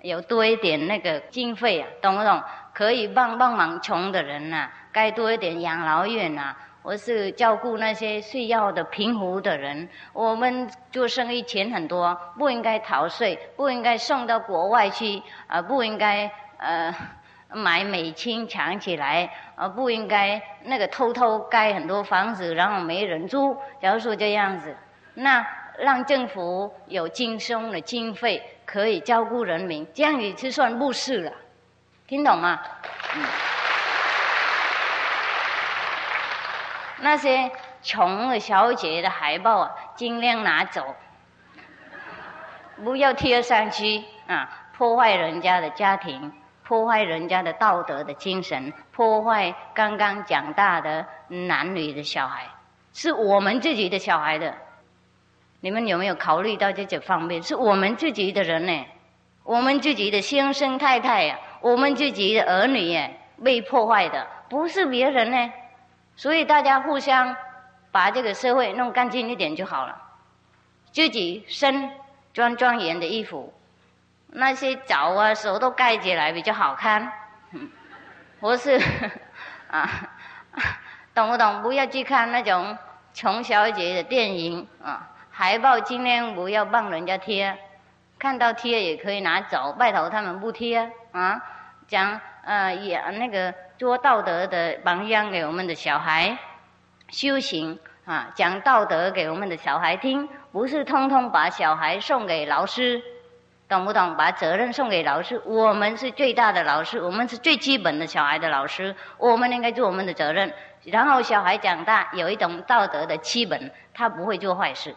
有多一点那个经费啊，懂不懂？可以帮帮忙穷的人呐，该多一点养老院呐，或是照顾那些需要的贫苦的人。我们做生意钱很多，不应该逃税，不应该送到国外去，啊，不应该呃。买美金藏起来，而不应该那个偷偷盖很多房子，然后没人住。假如说这样子，那让政府有轻松的经费，可以照顾人民，这样也是算布施了。听懂吗？嗯。那些穷的小姐的海报啊，尽量拿走，不要贴上去啊，破坏人家的家庭。破坏人家的道德的精神，破坏刚刚长大的男女的小孩，是我们自己的小孩的。你们有没有考虑到这些方面？是我们自己的人呢，我们自己的先生太太呀，我们自己的儿女呀，被破坏的，不是别人呢。所以大家互相把这个社会弄干净一点就好了。自己身装庄严的衣服。那些脚啊手都盖起来比较好看，不是啊？懂不懂？不要去看那种穷小姐的电影啊！海报尽量不要帮人家贴，看到贴也可以拿走，拜托他们不贴啊！讲呃也那个做道德的榜样给我们的小孩修行啊，讲道德给我们的小孩听，不是通通把小孩送给老师。懂不懂？把责任送给老师，我们是最大的老师，我们是最基本的小孩的老师，我们应该做我们的责任。然后小孩长大有一种道德的基本，他不会做坏事。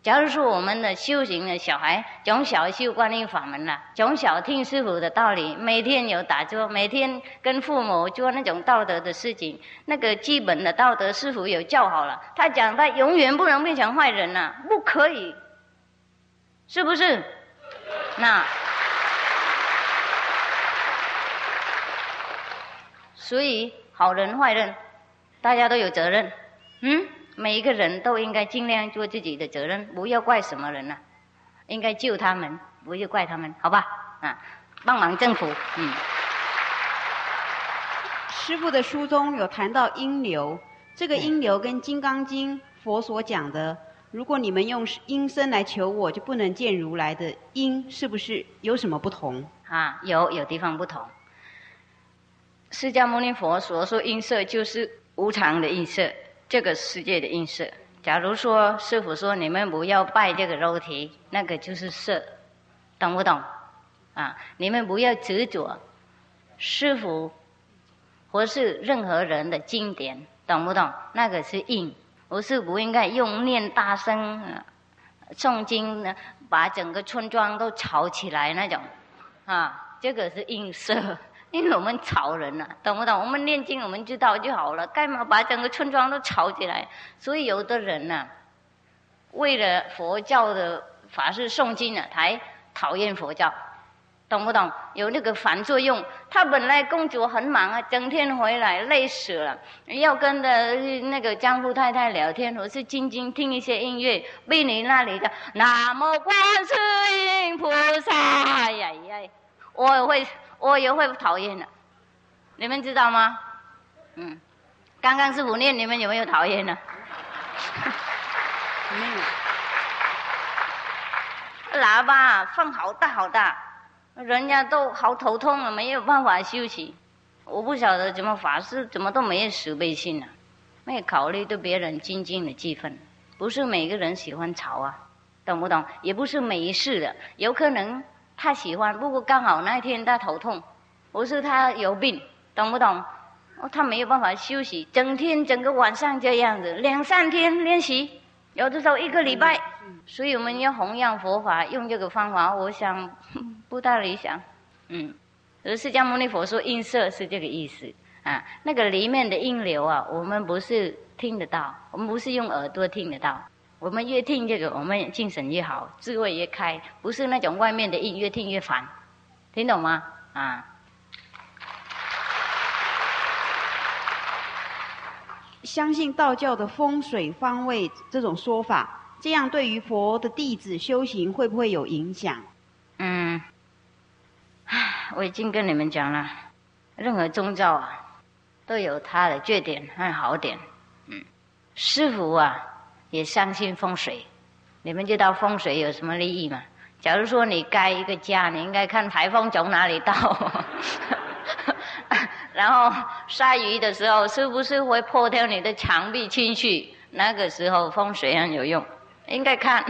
假如说我们的修行的小孩从小修观音法门了，从小听师傅的道理，每天有打坐，每天跟父母做那种道德的事情，那个基本的道德师傅有教好了，他讲他永远不能变成坏人呐，不可以，是不是？那，所以好人坏人，大家都有责任。嗯，每一个人都应该尽量做自己的责任，不要怪什么人呐，应该救他们，不要怪他们，好吧？啊，帮忙政府。嗯。师傅的书中有谈到因流，这个因流跟《金刚经》佛所讲的。如果你们用音声来求我，就不能见如来的音，是不是有什么不同？啊，有有地方不同。释迦牟尼佛所说音色，就是无常的音色，这个世界的音色。假如说师傅说你们不要拜这个肉体，那个就是色，懂不懂？啊，你们不要执着师傅或是任何人的经典，懂不懂？那个是印。不是不应该用念大声诵经呢，把整个村庄都吵起来那种，啊，这个是映射，因为我们吵人了，懂不懂？我们念经我们知道就好了，干嘛把整个村庄都吵起来？所以有的人呢，为了佛教的法师诵经呢，才讨厌佛教。懂不懂？有那个反作用。他本来工作很忙啊，整天回来累死了，要跟的那个江湖太太聊天，或是静静听一些音乐，被你那里的南无观世音菩萨呀呀，我也会，我也会讨厌的。你们知道吗？嗯，刚刚是不念，你们有没有讨厌的？没有。喇叭放好大好大。人家都好头痛了，没有办法休息。我不晓得怎么法师怎么都没有慈悲心呢？没有考虑对别人尊敬的气氛。不是每个人喜欢吵啊，懂不懂？也不是没事的，有可能他喜欢，不过刚好那一天他头痛，不是他有病，懂不懂？哦，他没有办法休息，整天整个晚上这样子，两三天练习，有的时候一个礼拜。所以我们要弘扬佛法，用这个方法，我想 不大理想。嗯，而释迦牟尼佛说音色是这个意思啊，那个里面的音流啊，我们不是听得到，我们不是用耳朵听得到。我们越听这个，我们精神越好，智慧越开，不是那种外面的音越听越烦，听懂吗？啊。相信道教的风水方位这种说法，这样对于佛的弟子修行会不会有影响？嗯，我已经跟你们讲了，任何宗教啊，都有它的缺点和好点。嗯，师傅啊，也相信风水，你们知道风水有什么利益吗？假如说你盖一个家，你应该看台风从哪里到。然后杀鱼的时候，是不是会破掉你的墙壁进去？那个时候风水很有用，应该看。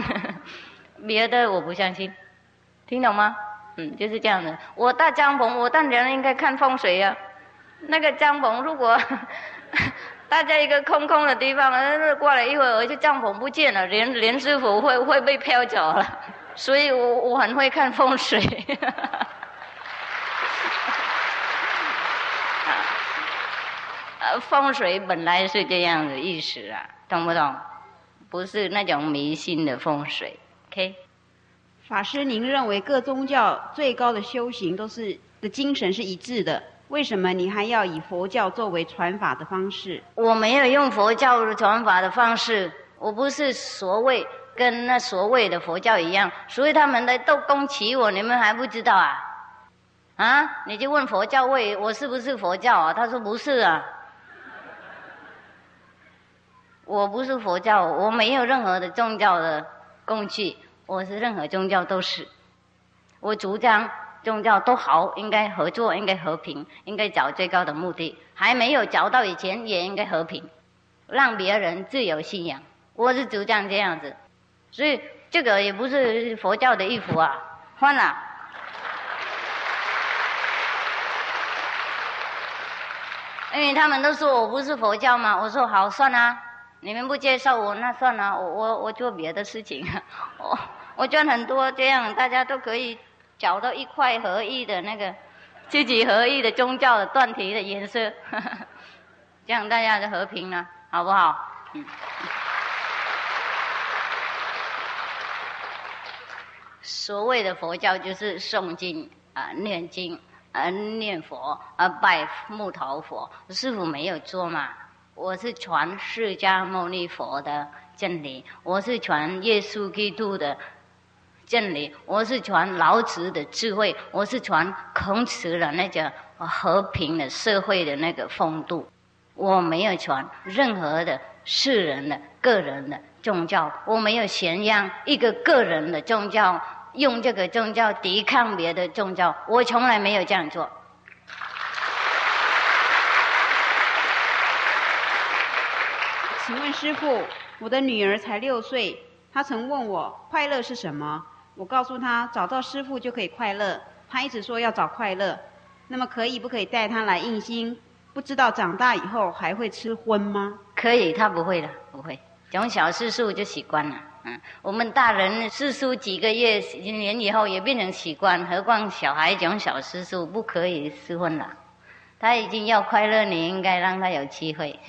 别的我不相信，听懂吗？嗯，就是这样的。我搭帐篷，我当然应该看风水呀。那个帐篷如果 搭在一个空空的地方，过了一会儿，就帐篷不见了，连连师傅会会被飘走了。所以我我很会看风水。风水本来是这样的意思啊，懂不懂？不是那种迷信的风水。OK，法师，您认为各宗教最高的修行都是的精神是一致的，为什么你还要以佛教作为传法的方式？我没有用佛教传法的方式，我不是所谓跟那所谓的佛教一样，所以他们的都攻击我，你们还不知道啊？啊？你就问佛教为我是不是佛教啊？他说不是啊。我不是佛教，我没有任何的宗教的工具，我是任何宗教都是。我主张宗教都好，应该合作，应该和平，应该找最高的目的。还没有找到以前，也应该和平，让别人自由信仰。我是主张这样子，所以这个也不是佛教的衣服啊，换了。因为他们都说我不是佛教嘛，我说好算啦。你们不接受我，那算了，我我我做别的事情，我我赚很多，这样大家都可以找到一块合一的那个自己合一的宗教的断题的颜色，这样大家就和平了，好不好？嗯。所谓的佛教就是诵经啊、念经啊、念佛啊、拜木头佛，师傅没有做嘛。我是传释迦牟尼佛的真理，我是传耶稣基督的真理，我是传老子的智慧，我是传孔子的那个和平的社会的那个风度。我没有传任何的世人的个人的宗教，我没有宣扬一个个人的宗教，用这个宗教抵抗别的宗教，我从来没有这样做。请问师傅，我的女儿才六岁，她曾问我快乐是什么？我告诉她找到师傅就可以快乐。她一直说要找快乐，那么可以不可以带她来印心？不知道长大以后还会吃荤吗？可以，她不会的，不会。从小吃素就习惯了。嗯，我们大人吃素几个月、几年以后也变成习惯，何况小孩讲小吃素不可以吃荤了。他已经要快乐，你应该让他有机会。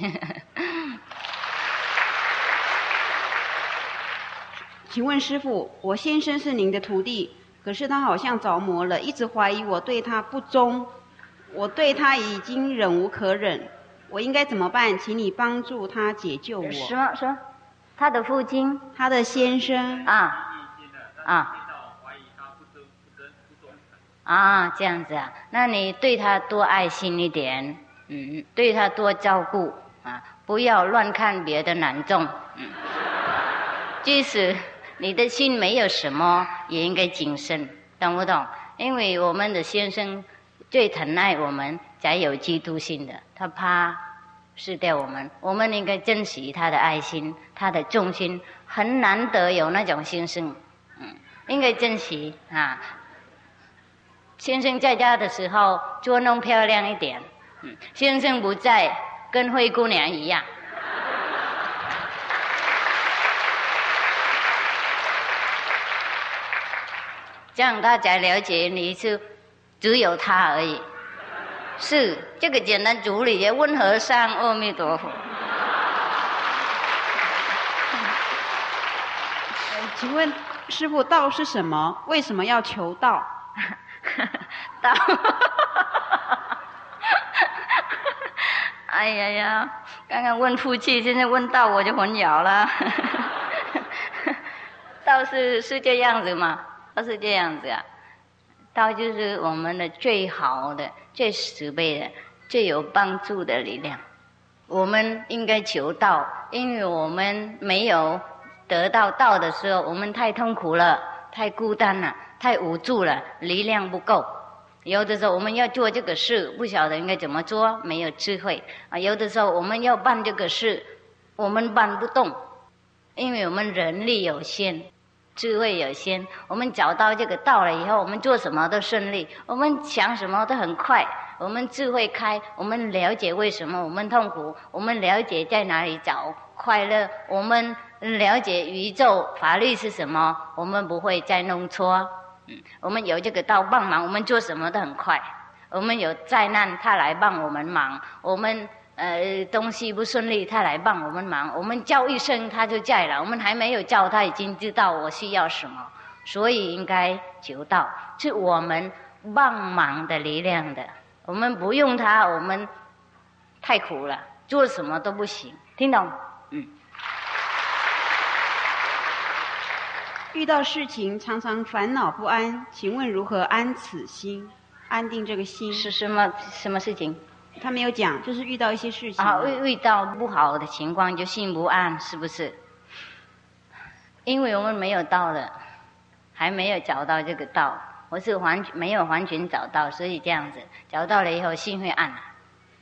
请问师傅，我先生是您的徒弟，可是他好像着魔了，一直怀疑我对他不忠，我对他已经忍无可忍，我应该怎么办？请你帮助他解救我。说说，他的父亲，他的先生啊啊啊，这样子啊，那你对他多爱心一点，嗯，对他多照顾啊，不要乱看别的男众，嗯，即使。你的心没有什么，也应该谨慎，懂不懂？因为我们的先生最疼爱我们，才有基督心的。他怕失掉我们，我们应该珍惜他的爱心，他的重心很难得有那种先生，嗯，应该珍惜啊。先生在家的时候捉弄漂亮一点，嗯，先生不在，跟灰姑娘一样。这样大家了解你是只有他而已，是这个简单处理，温和上阿弥陀佛。请问师傅，道是什么？为什么要求道？道，哎呀呀！刚刚问夫妻，现在问道，我就混淆了。道是是这样子吗？都是这样子啊，道就是我们的最好的、最慈悲的、最有帮助的力量。我们应该求道，因为我们没有得到道的时候，我们太痛苦了，太孤单了，太无助了，力量不够。有的时候我们要做这个事，不晓得应该怎么做，没有智慧啊。有的时候我们要办这个事，我们办不动，因为我们人力有限。智慧有限，我们找到这个道了以后，我们做什么都顺利，我们想什么都很快。我们智慧开，我们了解为什么我们痛苦，我们了解在哪里找快乐，我们了解宇宙法律是什么，我们不会再弄错。嗯，我们有这个道帮忙，我们做什么都很快。我们有灾难，他来帮我们忙。我们。呃，东西不顺利，他来帮我们忙。我们叫一声，他就在了。我们还没有叫，他已经知道我需要什么，所以应该求道，是我们帮忙的力量的。我们不用他，我们太苦了，做什么都不行。听懂？嗯。遇到事情常常烦恼不安，请问如何安此心，安定这个心？是什么什么事情？他没有讲，就是遇到一些事情啊，遇遇到不好的情况就心不安，是不是？因为我们没有到了，还没有找到这个道，我是完没有完全找到，所以这样子找到了以后心会暗，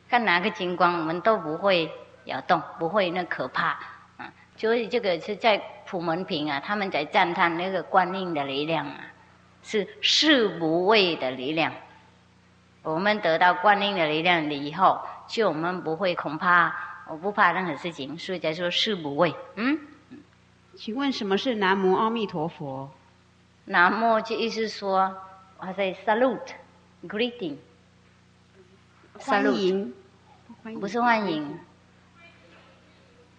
看哪个情况我们都不会摇动，不会那可怕，嗯，所以这个是在普门品啊，他们在赞叹那个观音的力量啊，是事不畏的力量。我们得到观音的力量了以后，就我们不会恐怕，我不怕任何事情，所以才说是不畏。嗯，请问什么是南无阿弥陀佛？南无就意思说，我在 salute，greeting，欢迎，不是欢迎，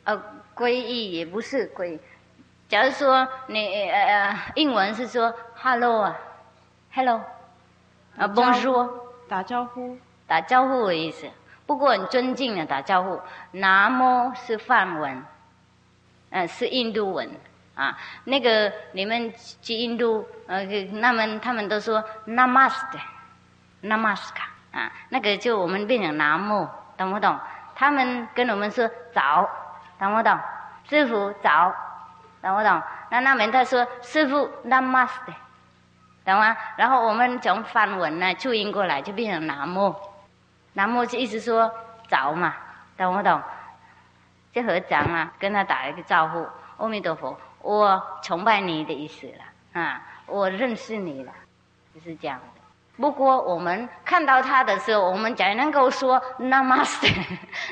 呃，皈依也不是皈。假如说你呃英文是说 hello 啊，hello，啊，bonjour。打招呼，打招呼的意思。不过很尊敬的打招呼。南无是梵文，嗯，是印度文啊。那个你们去印度，呃，他们他们都说 Namaste，Namaska 啊。那个就我们变成南无，懂不懂？他们跟我们说早，懂不懂？师傅早，懂不懂？那那边他说师傅 Namaste。懂吗？然后我们从梵文呢注音过来，就变成南无。南无是意思说早嘛，懂不懂？就合掌啊，跟他打一个招呼。阿弥陀佛，我崇拜你的意思了啊，我认识你了，就是这样的。不过我们看到他的时候，我们才能够说南无圣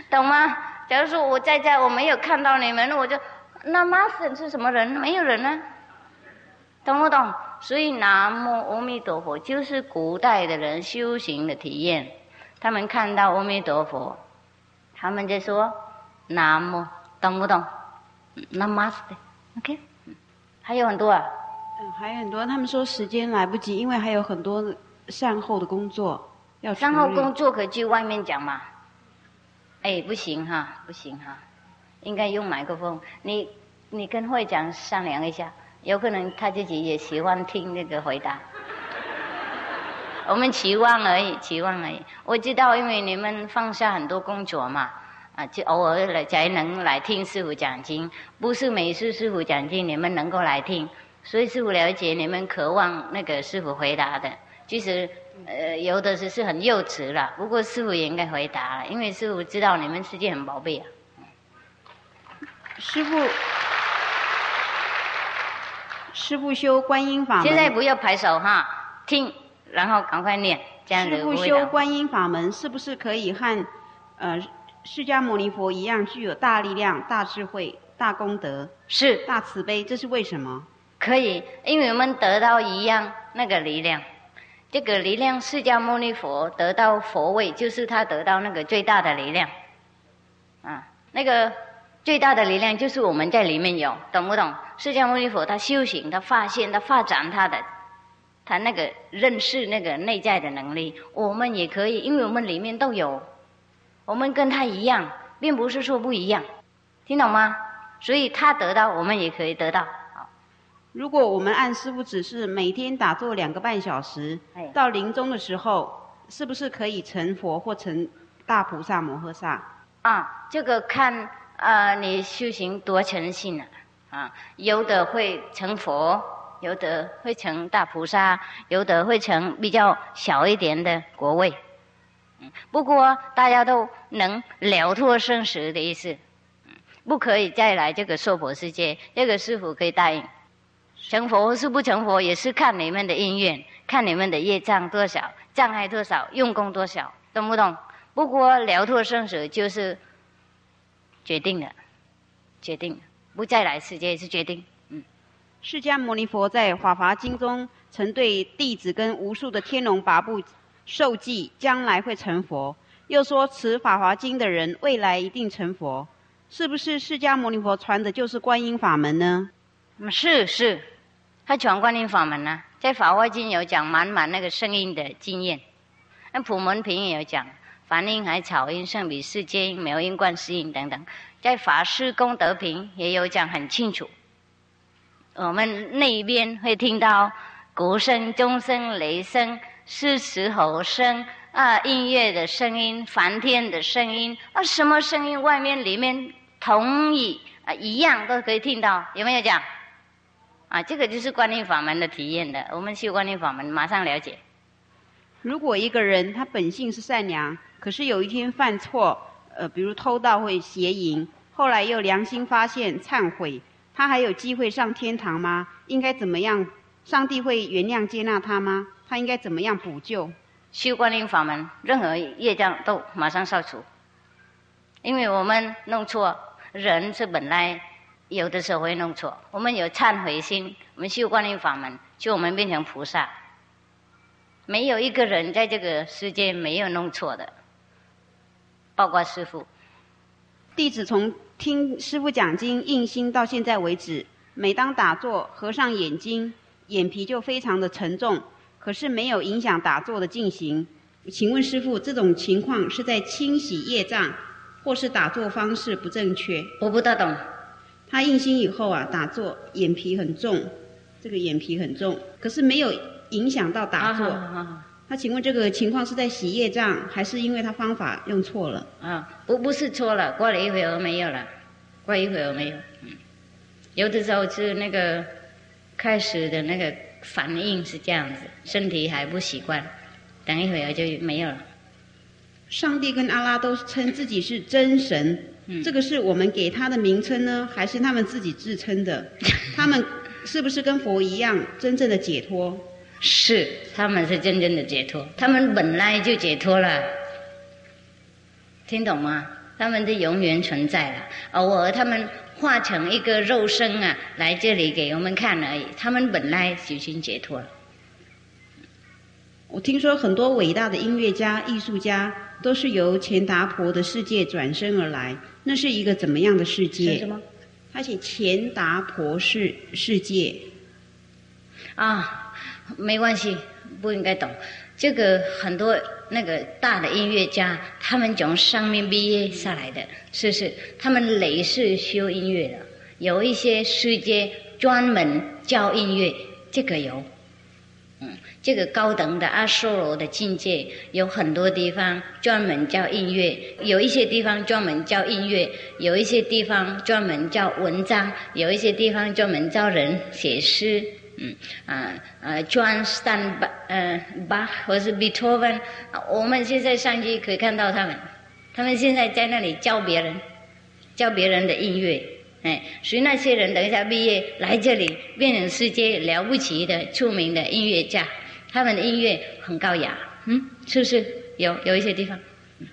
懂吗？假如说我在家我没有看到你们，我就南无圣是什么人？没有人呢，懂不懂？所以南无阿弥陀佛就是古代的人修行的体验，他们看到阿弥陀佛，他们就说南无，懂不懂？Namaste，OK，还有很多啊。嗯，还有很多。他们说时间来不及，因为还有很多善后的工作要。善后工作可以去外面讲嘛？哎，不行哈，不行哈，应该用麦克风。你你跟会长商量一下。有可能他自己也喜欢听那个回答，我们期望而已，期望而已。我知道，因为你们放下很多工作嘛，啊，就偶尔来才能来听师傅讲经。不是每次师傅讲经你们能够来听，所以师傅了解你们渴望那个师傅回答的。其实，呃，有的是是很幼稚了，不过师傅也应该回答了，因为师傅知道你们世界很宝贝啊。师傅。师傅修观音法门现在不要拍手哈，听然后赶快念，这样子师傅。修观音法门，是不是可以和呃释迦牟尼佛一样，具有大力量、大智慧、大功德、是大慈悲？这是为什么？可以，因为我们得到一样那个力量，这个力量，释迦牟尼佛得到佛位，就是他得到那个最大的力量，啊，那个最大的力量就是我们在里面有，懂不懂？释迦牟尼佛他修行，他发现，他发展他的，他那个认识那个内在的能力，我们也可以，因为我们里面都有，我们跟他一样，并不是说不一样，听懂吗？所以他得到，我们也可以得到。好如果我们按师傅指示，每天打坐两个半小时哎，到临终的时候，是不是可以成佛或成大菩萨摩诃萨？啊，这个看呃你修行多诚信了啊，有的会成佛，有的会成大菩萨，有的会成比较小一点的国位。嗯，不过大家都能了脱生死的意思，嗯，不可以再来这个娑婆世界，这个师傅可以答应。成佛是不成佛，也是看你们的因缘，看你们的业障多少，障碍多少，用功多少，懂不懂？不过了脱生死就是决定了，决定了，不再来世界是决定。嗯，释迦牟尼佛在《法华经》中曾对弟子跟无数的天龙八部授记，将来会成佛，又说持《法华经》的人未来一定成佛。是不是释迦牟尼佛传的就是观音法门呢？嗯是是，他传观音法门呢、在《法华经》有讲满满那个声音的经验，那《普门品》也有讲梵音、海草音、圣比世界音、妙音、观世音等等，在《法师功德品》也有讲很清楚。我们那边会听到鼓声、钟声、雷声、狮子吼声啊，音乐的声音、梵天的声音啊，什么声音，外面里面同意啊一样都可以听到，有没有讲？啊，这个就是观音法门的体验的。我们修观音法门，马上了解。如果一个人他本性是善良，可是有一天犯错，呃，比如偷盗或邪淫，后来又良心发现忏悔，他还有机会上天堂吗？应该怎么样？上帝会原谅接纳他吗？他应该怎么样补救？修观音法门，任何业障都马上消除。因为我们弄错，人是本来有的时候会弄错，我们有忏悔心，我们修观音法门，就我们变成菩萨。没有一个人在这个世界没有弄错的，包括师傅。弟子从听师傅讲经印心到现在为止，每当打坐合上眼睛，眼皮就非常的沉重，可是没有影响打坐的进行。请问师傅，这种情况是在清洗业障，或是打坐方式不正确？我不大懂，他印心以后啊，打坐眼皮很重，这个眼皮很重，可是没有影响到打坐。啊好好好他请问这个情况是在洗业障，还是因为他方法用错了？啊，不不是错了，过了一会儿没有了，过一会儿没有。嗯，有的时候是那个开始的那个反应是这样子，身体还不习惯，等一会儿就没有了。上帝跟阿拉都称自己是真神，嗯这个是我们给他的名称呢，还是他们自己自称的？他们是不是跟佛一样真正的解脱？是，他们是真正的解脱，他们本来就解脱了，听懂吗？他们是永远存在了，偶尔他们化成一个肉身啊，来这里给我们看而已。他们本来就已经解脱了。我听说很多伟大的音乐家、艺术家都是由钱达婆的世界转身而来，那是一个怎么样的世是界什？么？他写钱达婆世世界，啊，没关系，不应该懂。这个很多那个大的音乐家，他们从上面毕业下来的，是不是，他们累是修音乐的，有一些世界专门教音乐，这个有。嗯，这个高等的阿修罗的境界有很多地方专门教音乐，有一些地方专门教音乐，有一些地方专门教文章，有一些地方专门教人写诗。嗯啊呃，John Stan 巴呃巴或是 Beethoven，啊我们现在上去可以看到他们，他们现在在那里教别人，教别人的音乐。哎，所以那些人等一下毕业来这里，变成世界了不起的、出名的音乐家，他们的音乐很高雅，嗯，是不是？有有一些地方。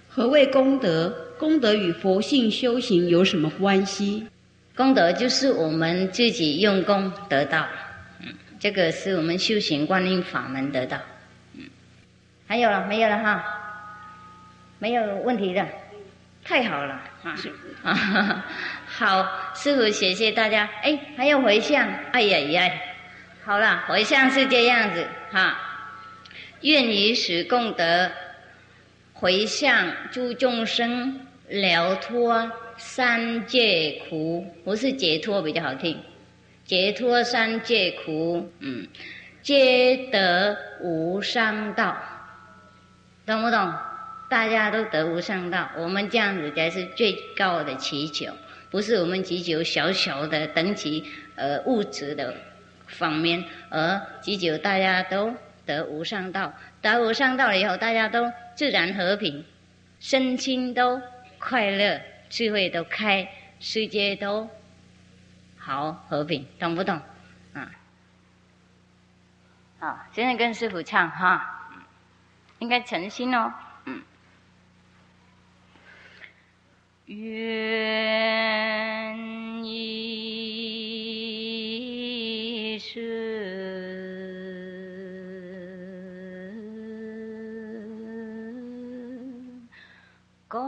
何谓功德？功德与佛性修行有什么关系？功德就是我们自己用功得到，嗯，这个是我们修行观音法门得到，嗯，还有了？没有了哈？没有问题的，太好了。啊！好，师傅谢谢大家。哎，还有回向，哎呀呀，好了，回向是这样子。哈，愿以此功德回向诸众生。了脱三界苦，不是解脱比较好听，解脱三界苦，嗯，皆得无上道，懂不懂？大家都得无上道，我们这样子才是最高的祈求，不是我们祈求小小的等级，呃，物质的方面，而祈求大家都得无上道，得无上道了以后，大家都自然和平，身心都。快乐、智慧都开，世界都好和平，懂不懂？啊，好，现在跟师傅唱哈，应该诚心哦，嗯，愿一世。愿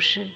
不是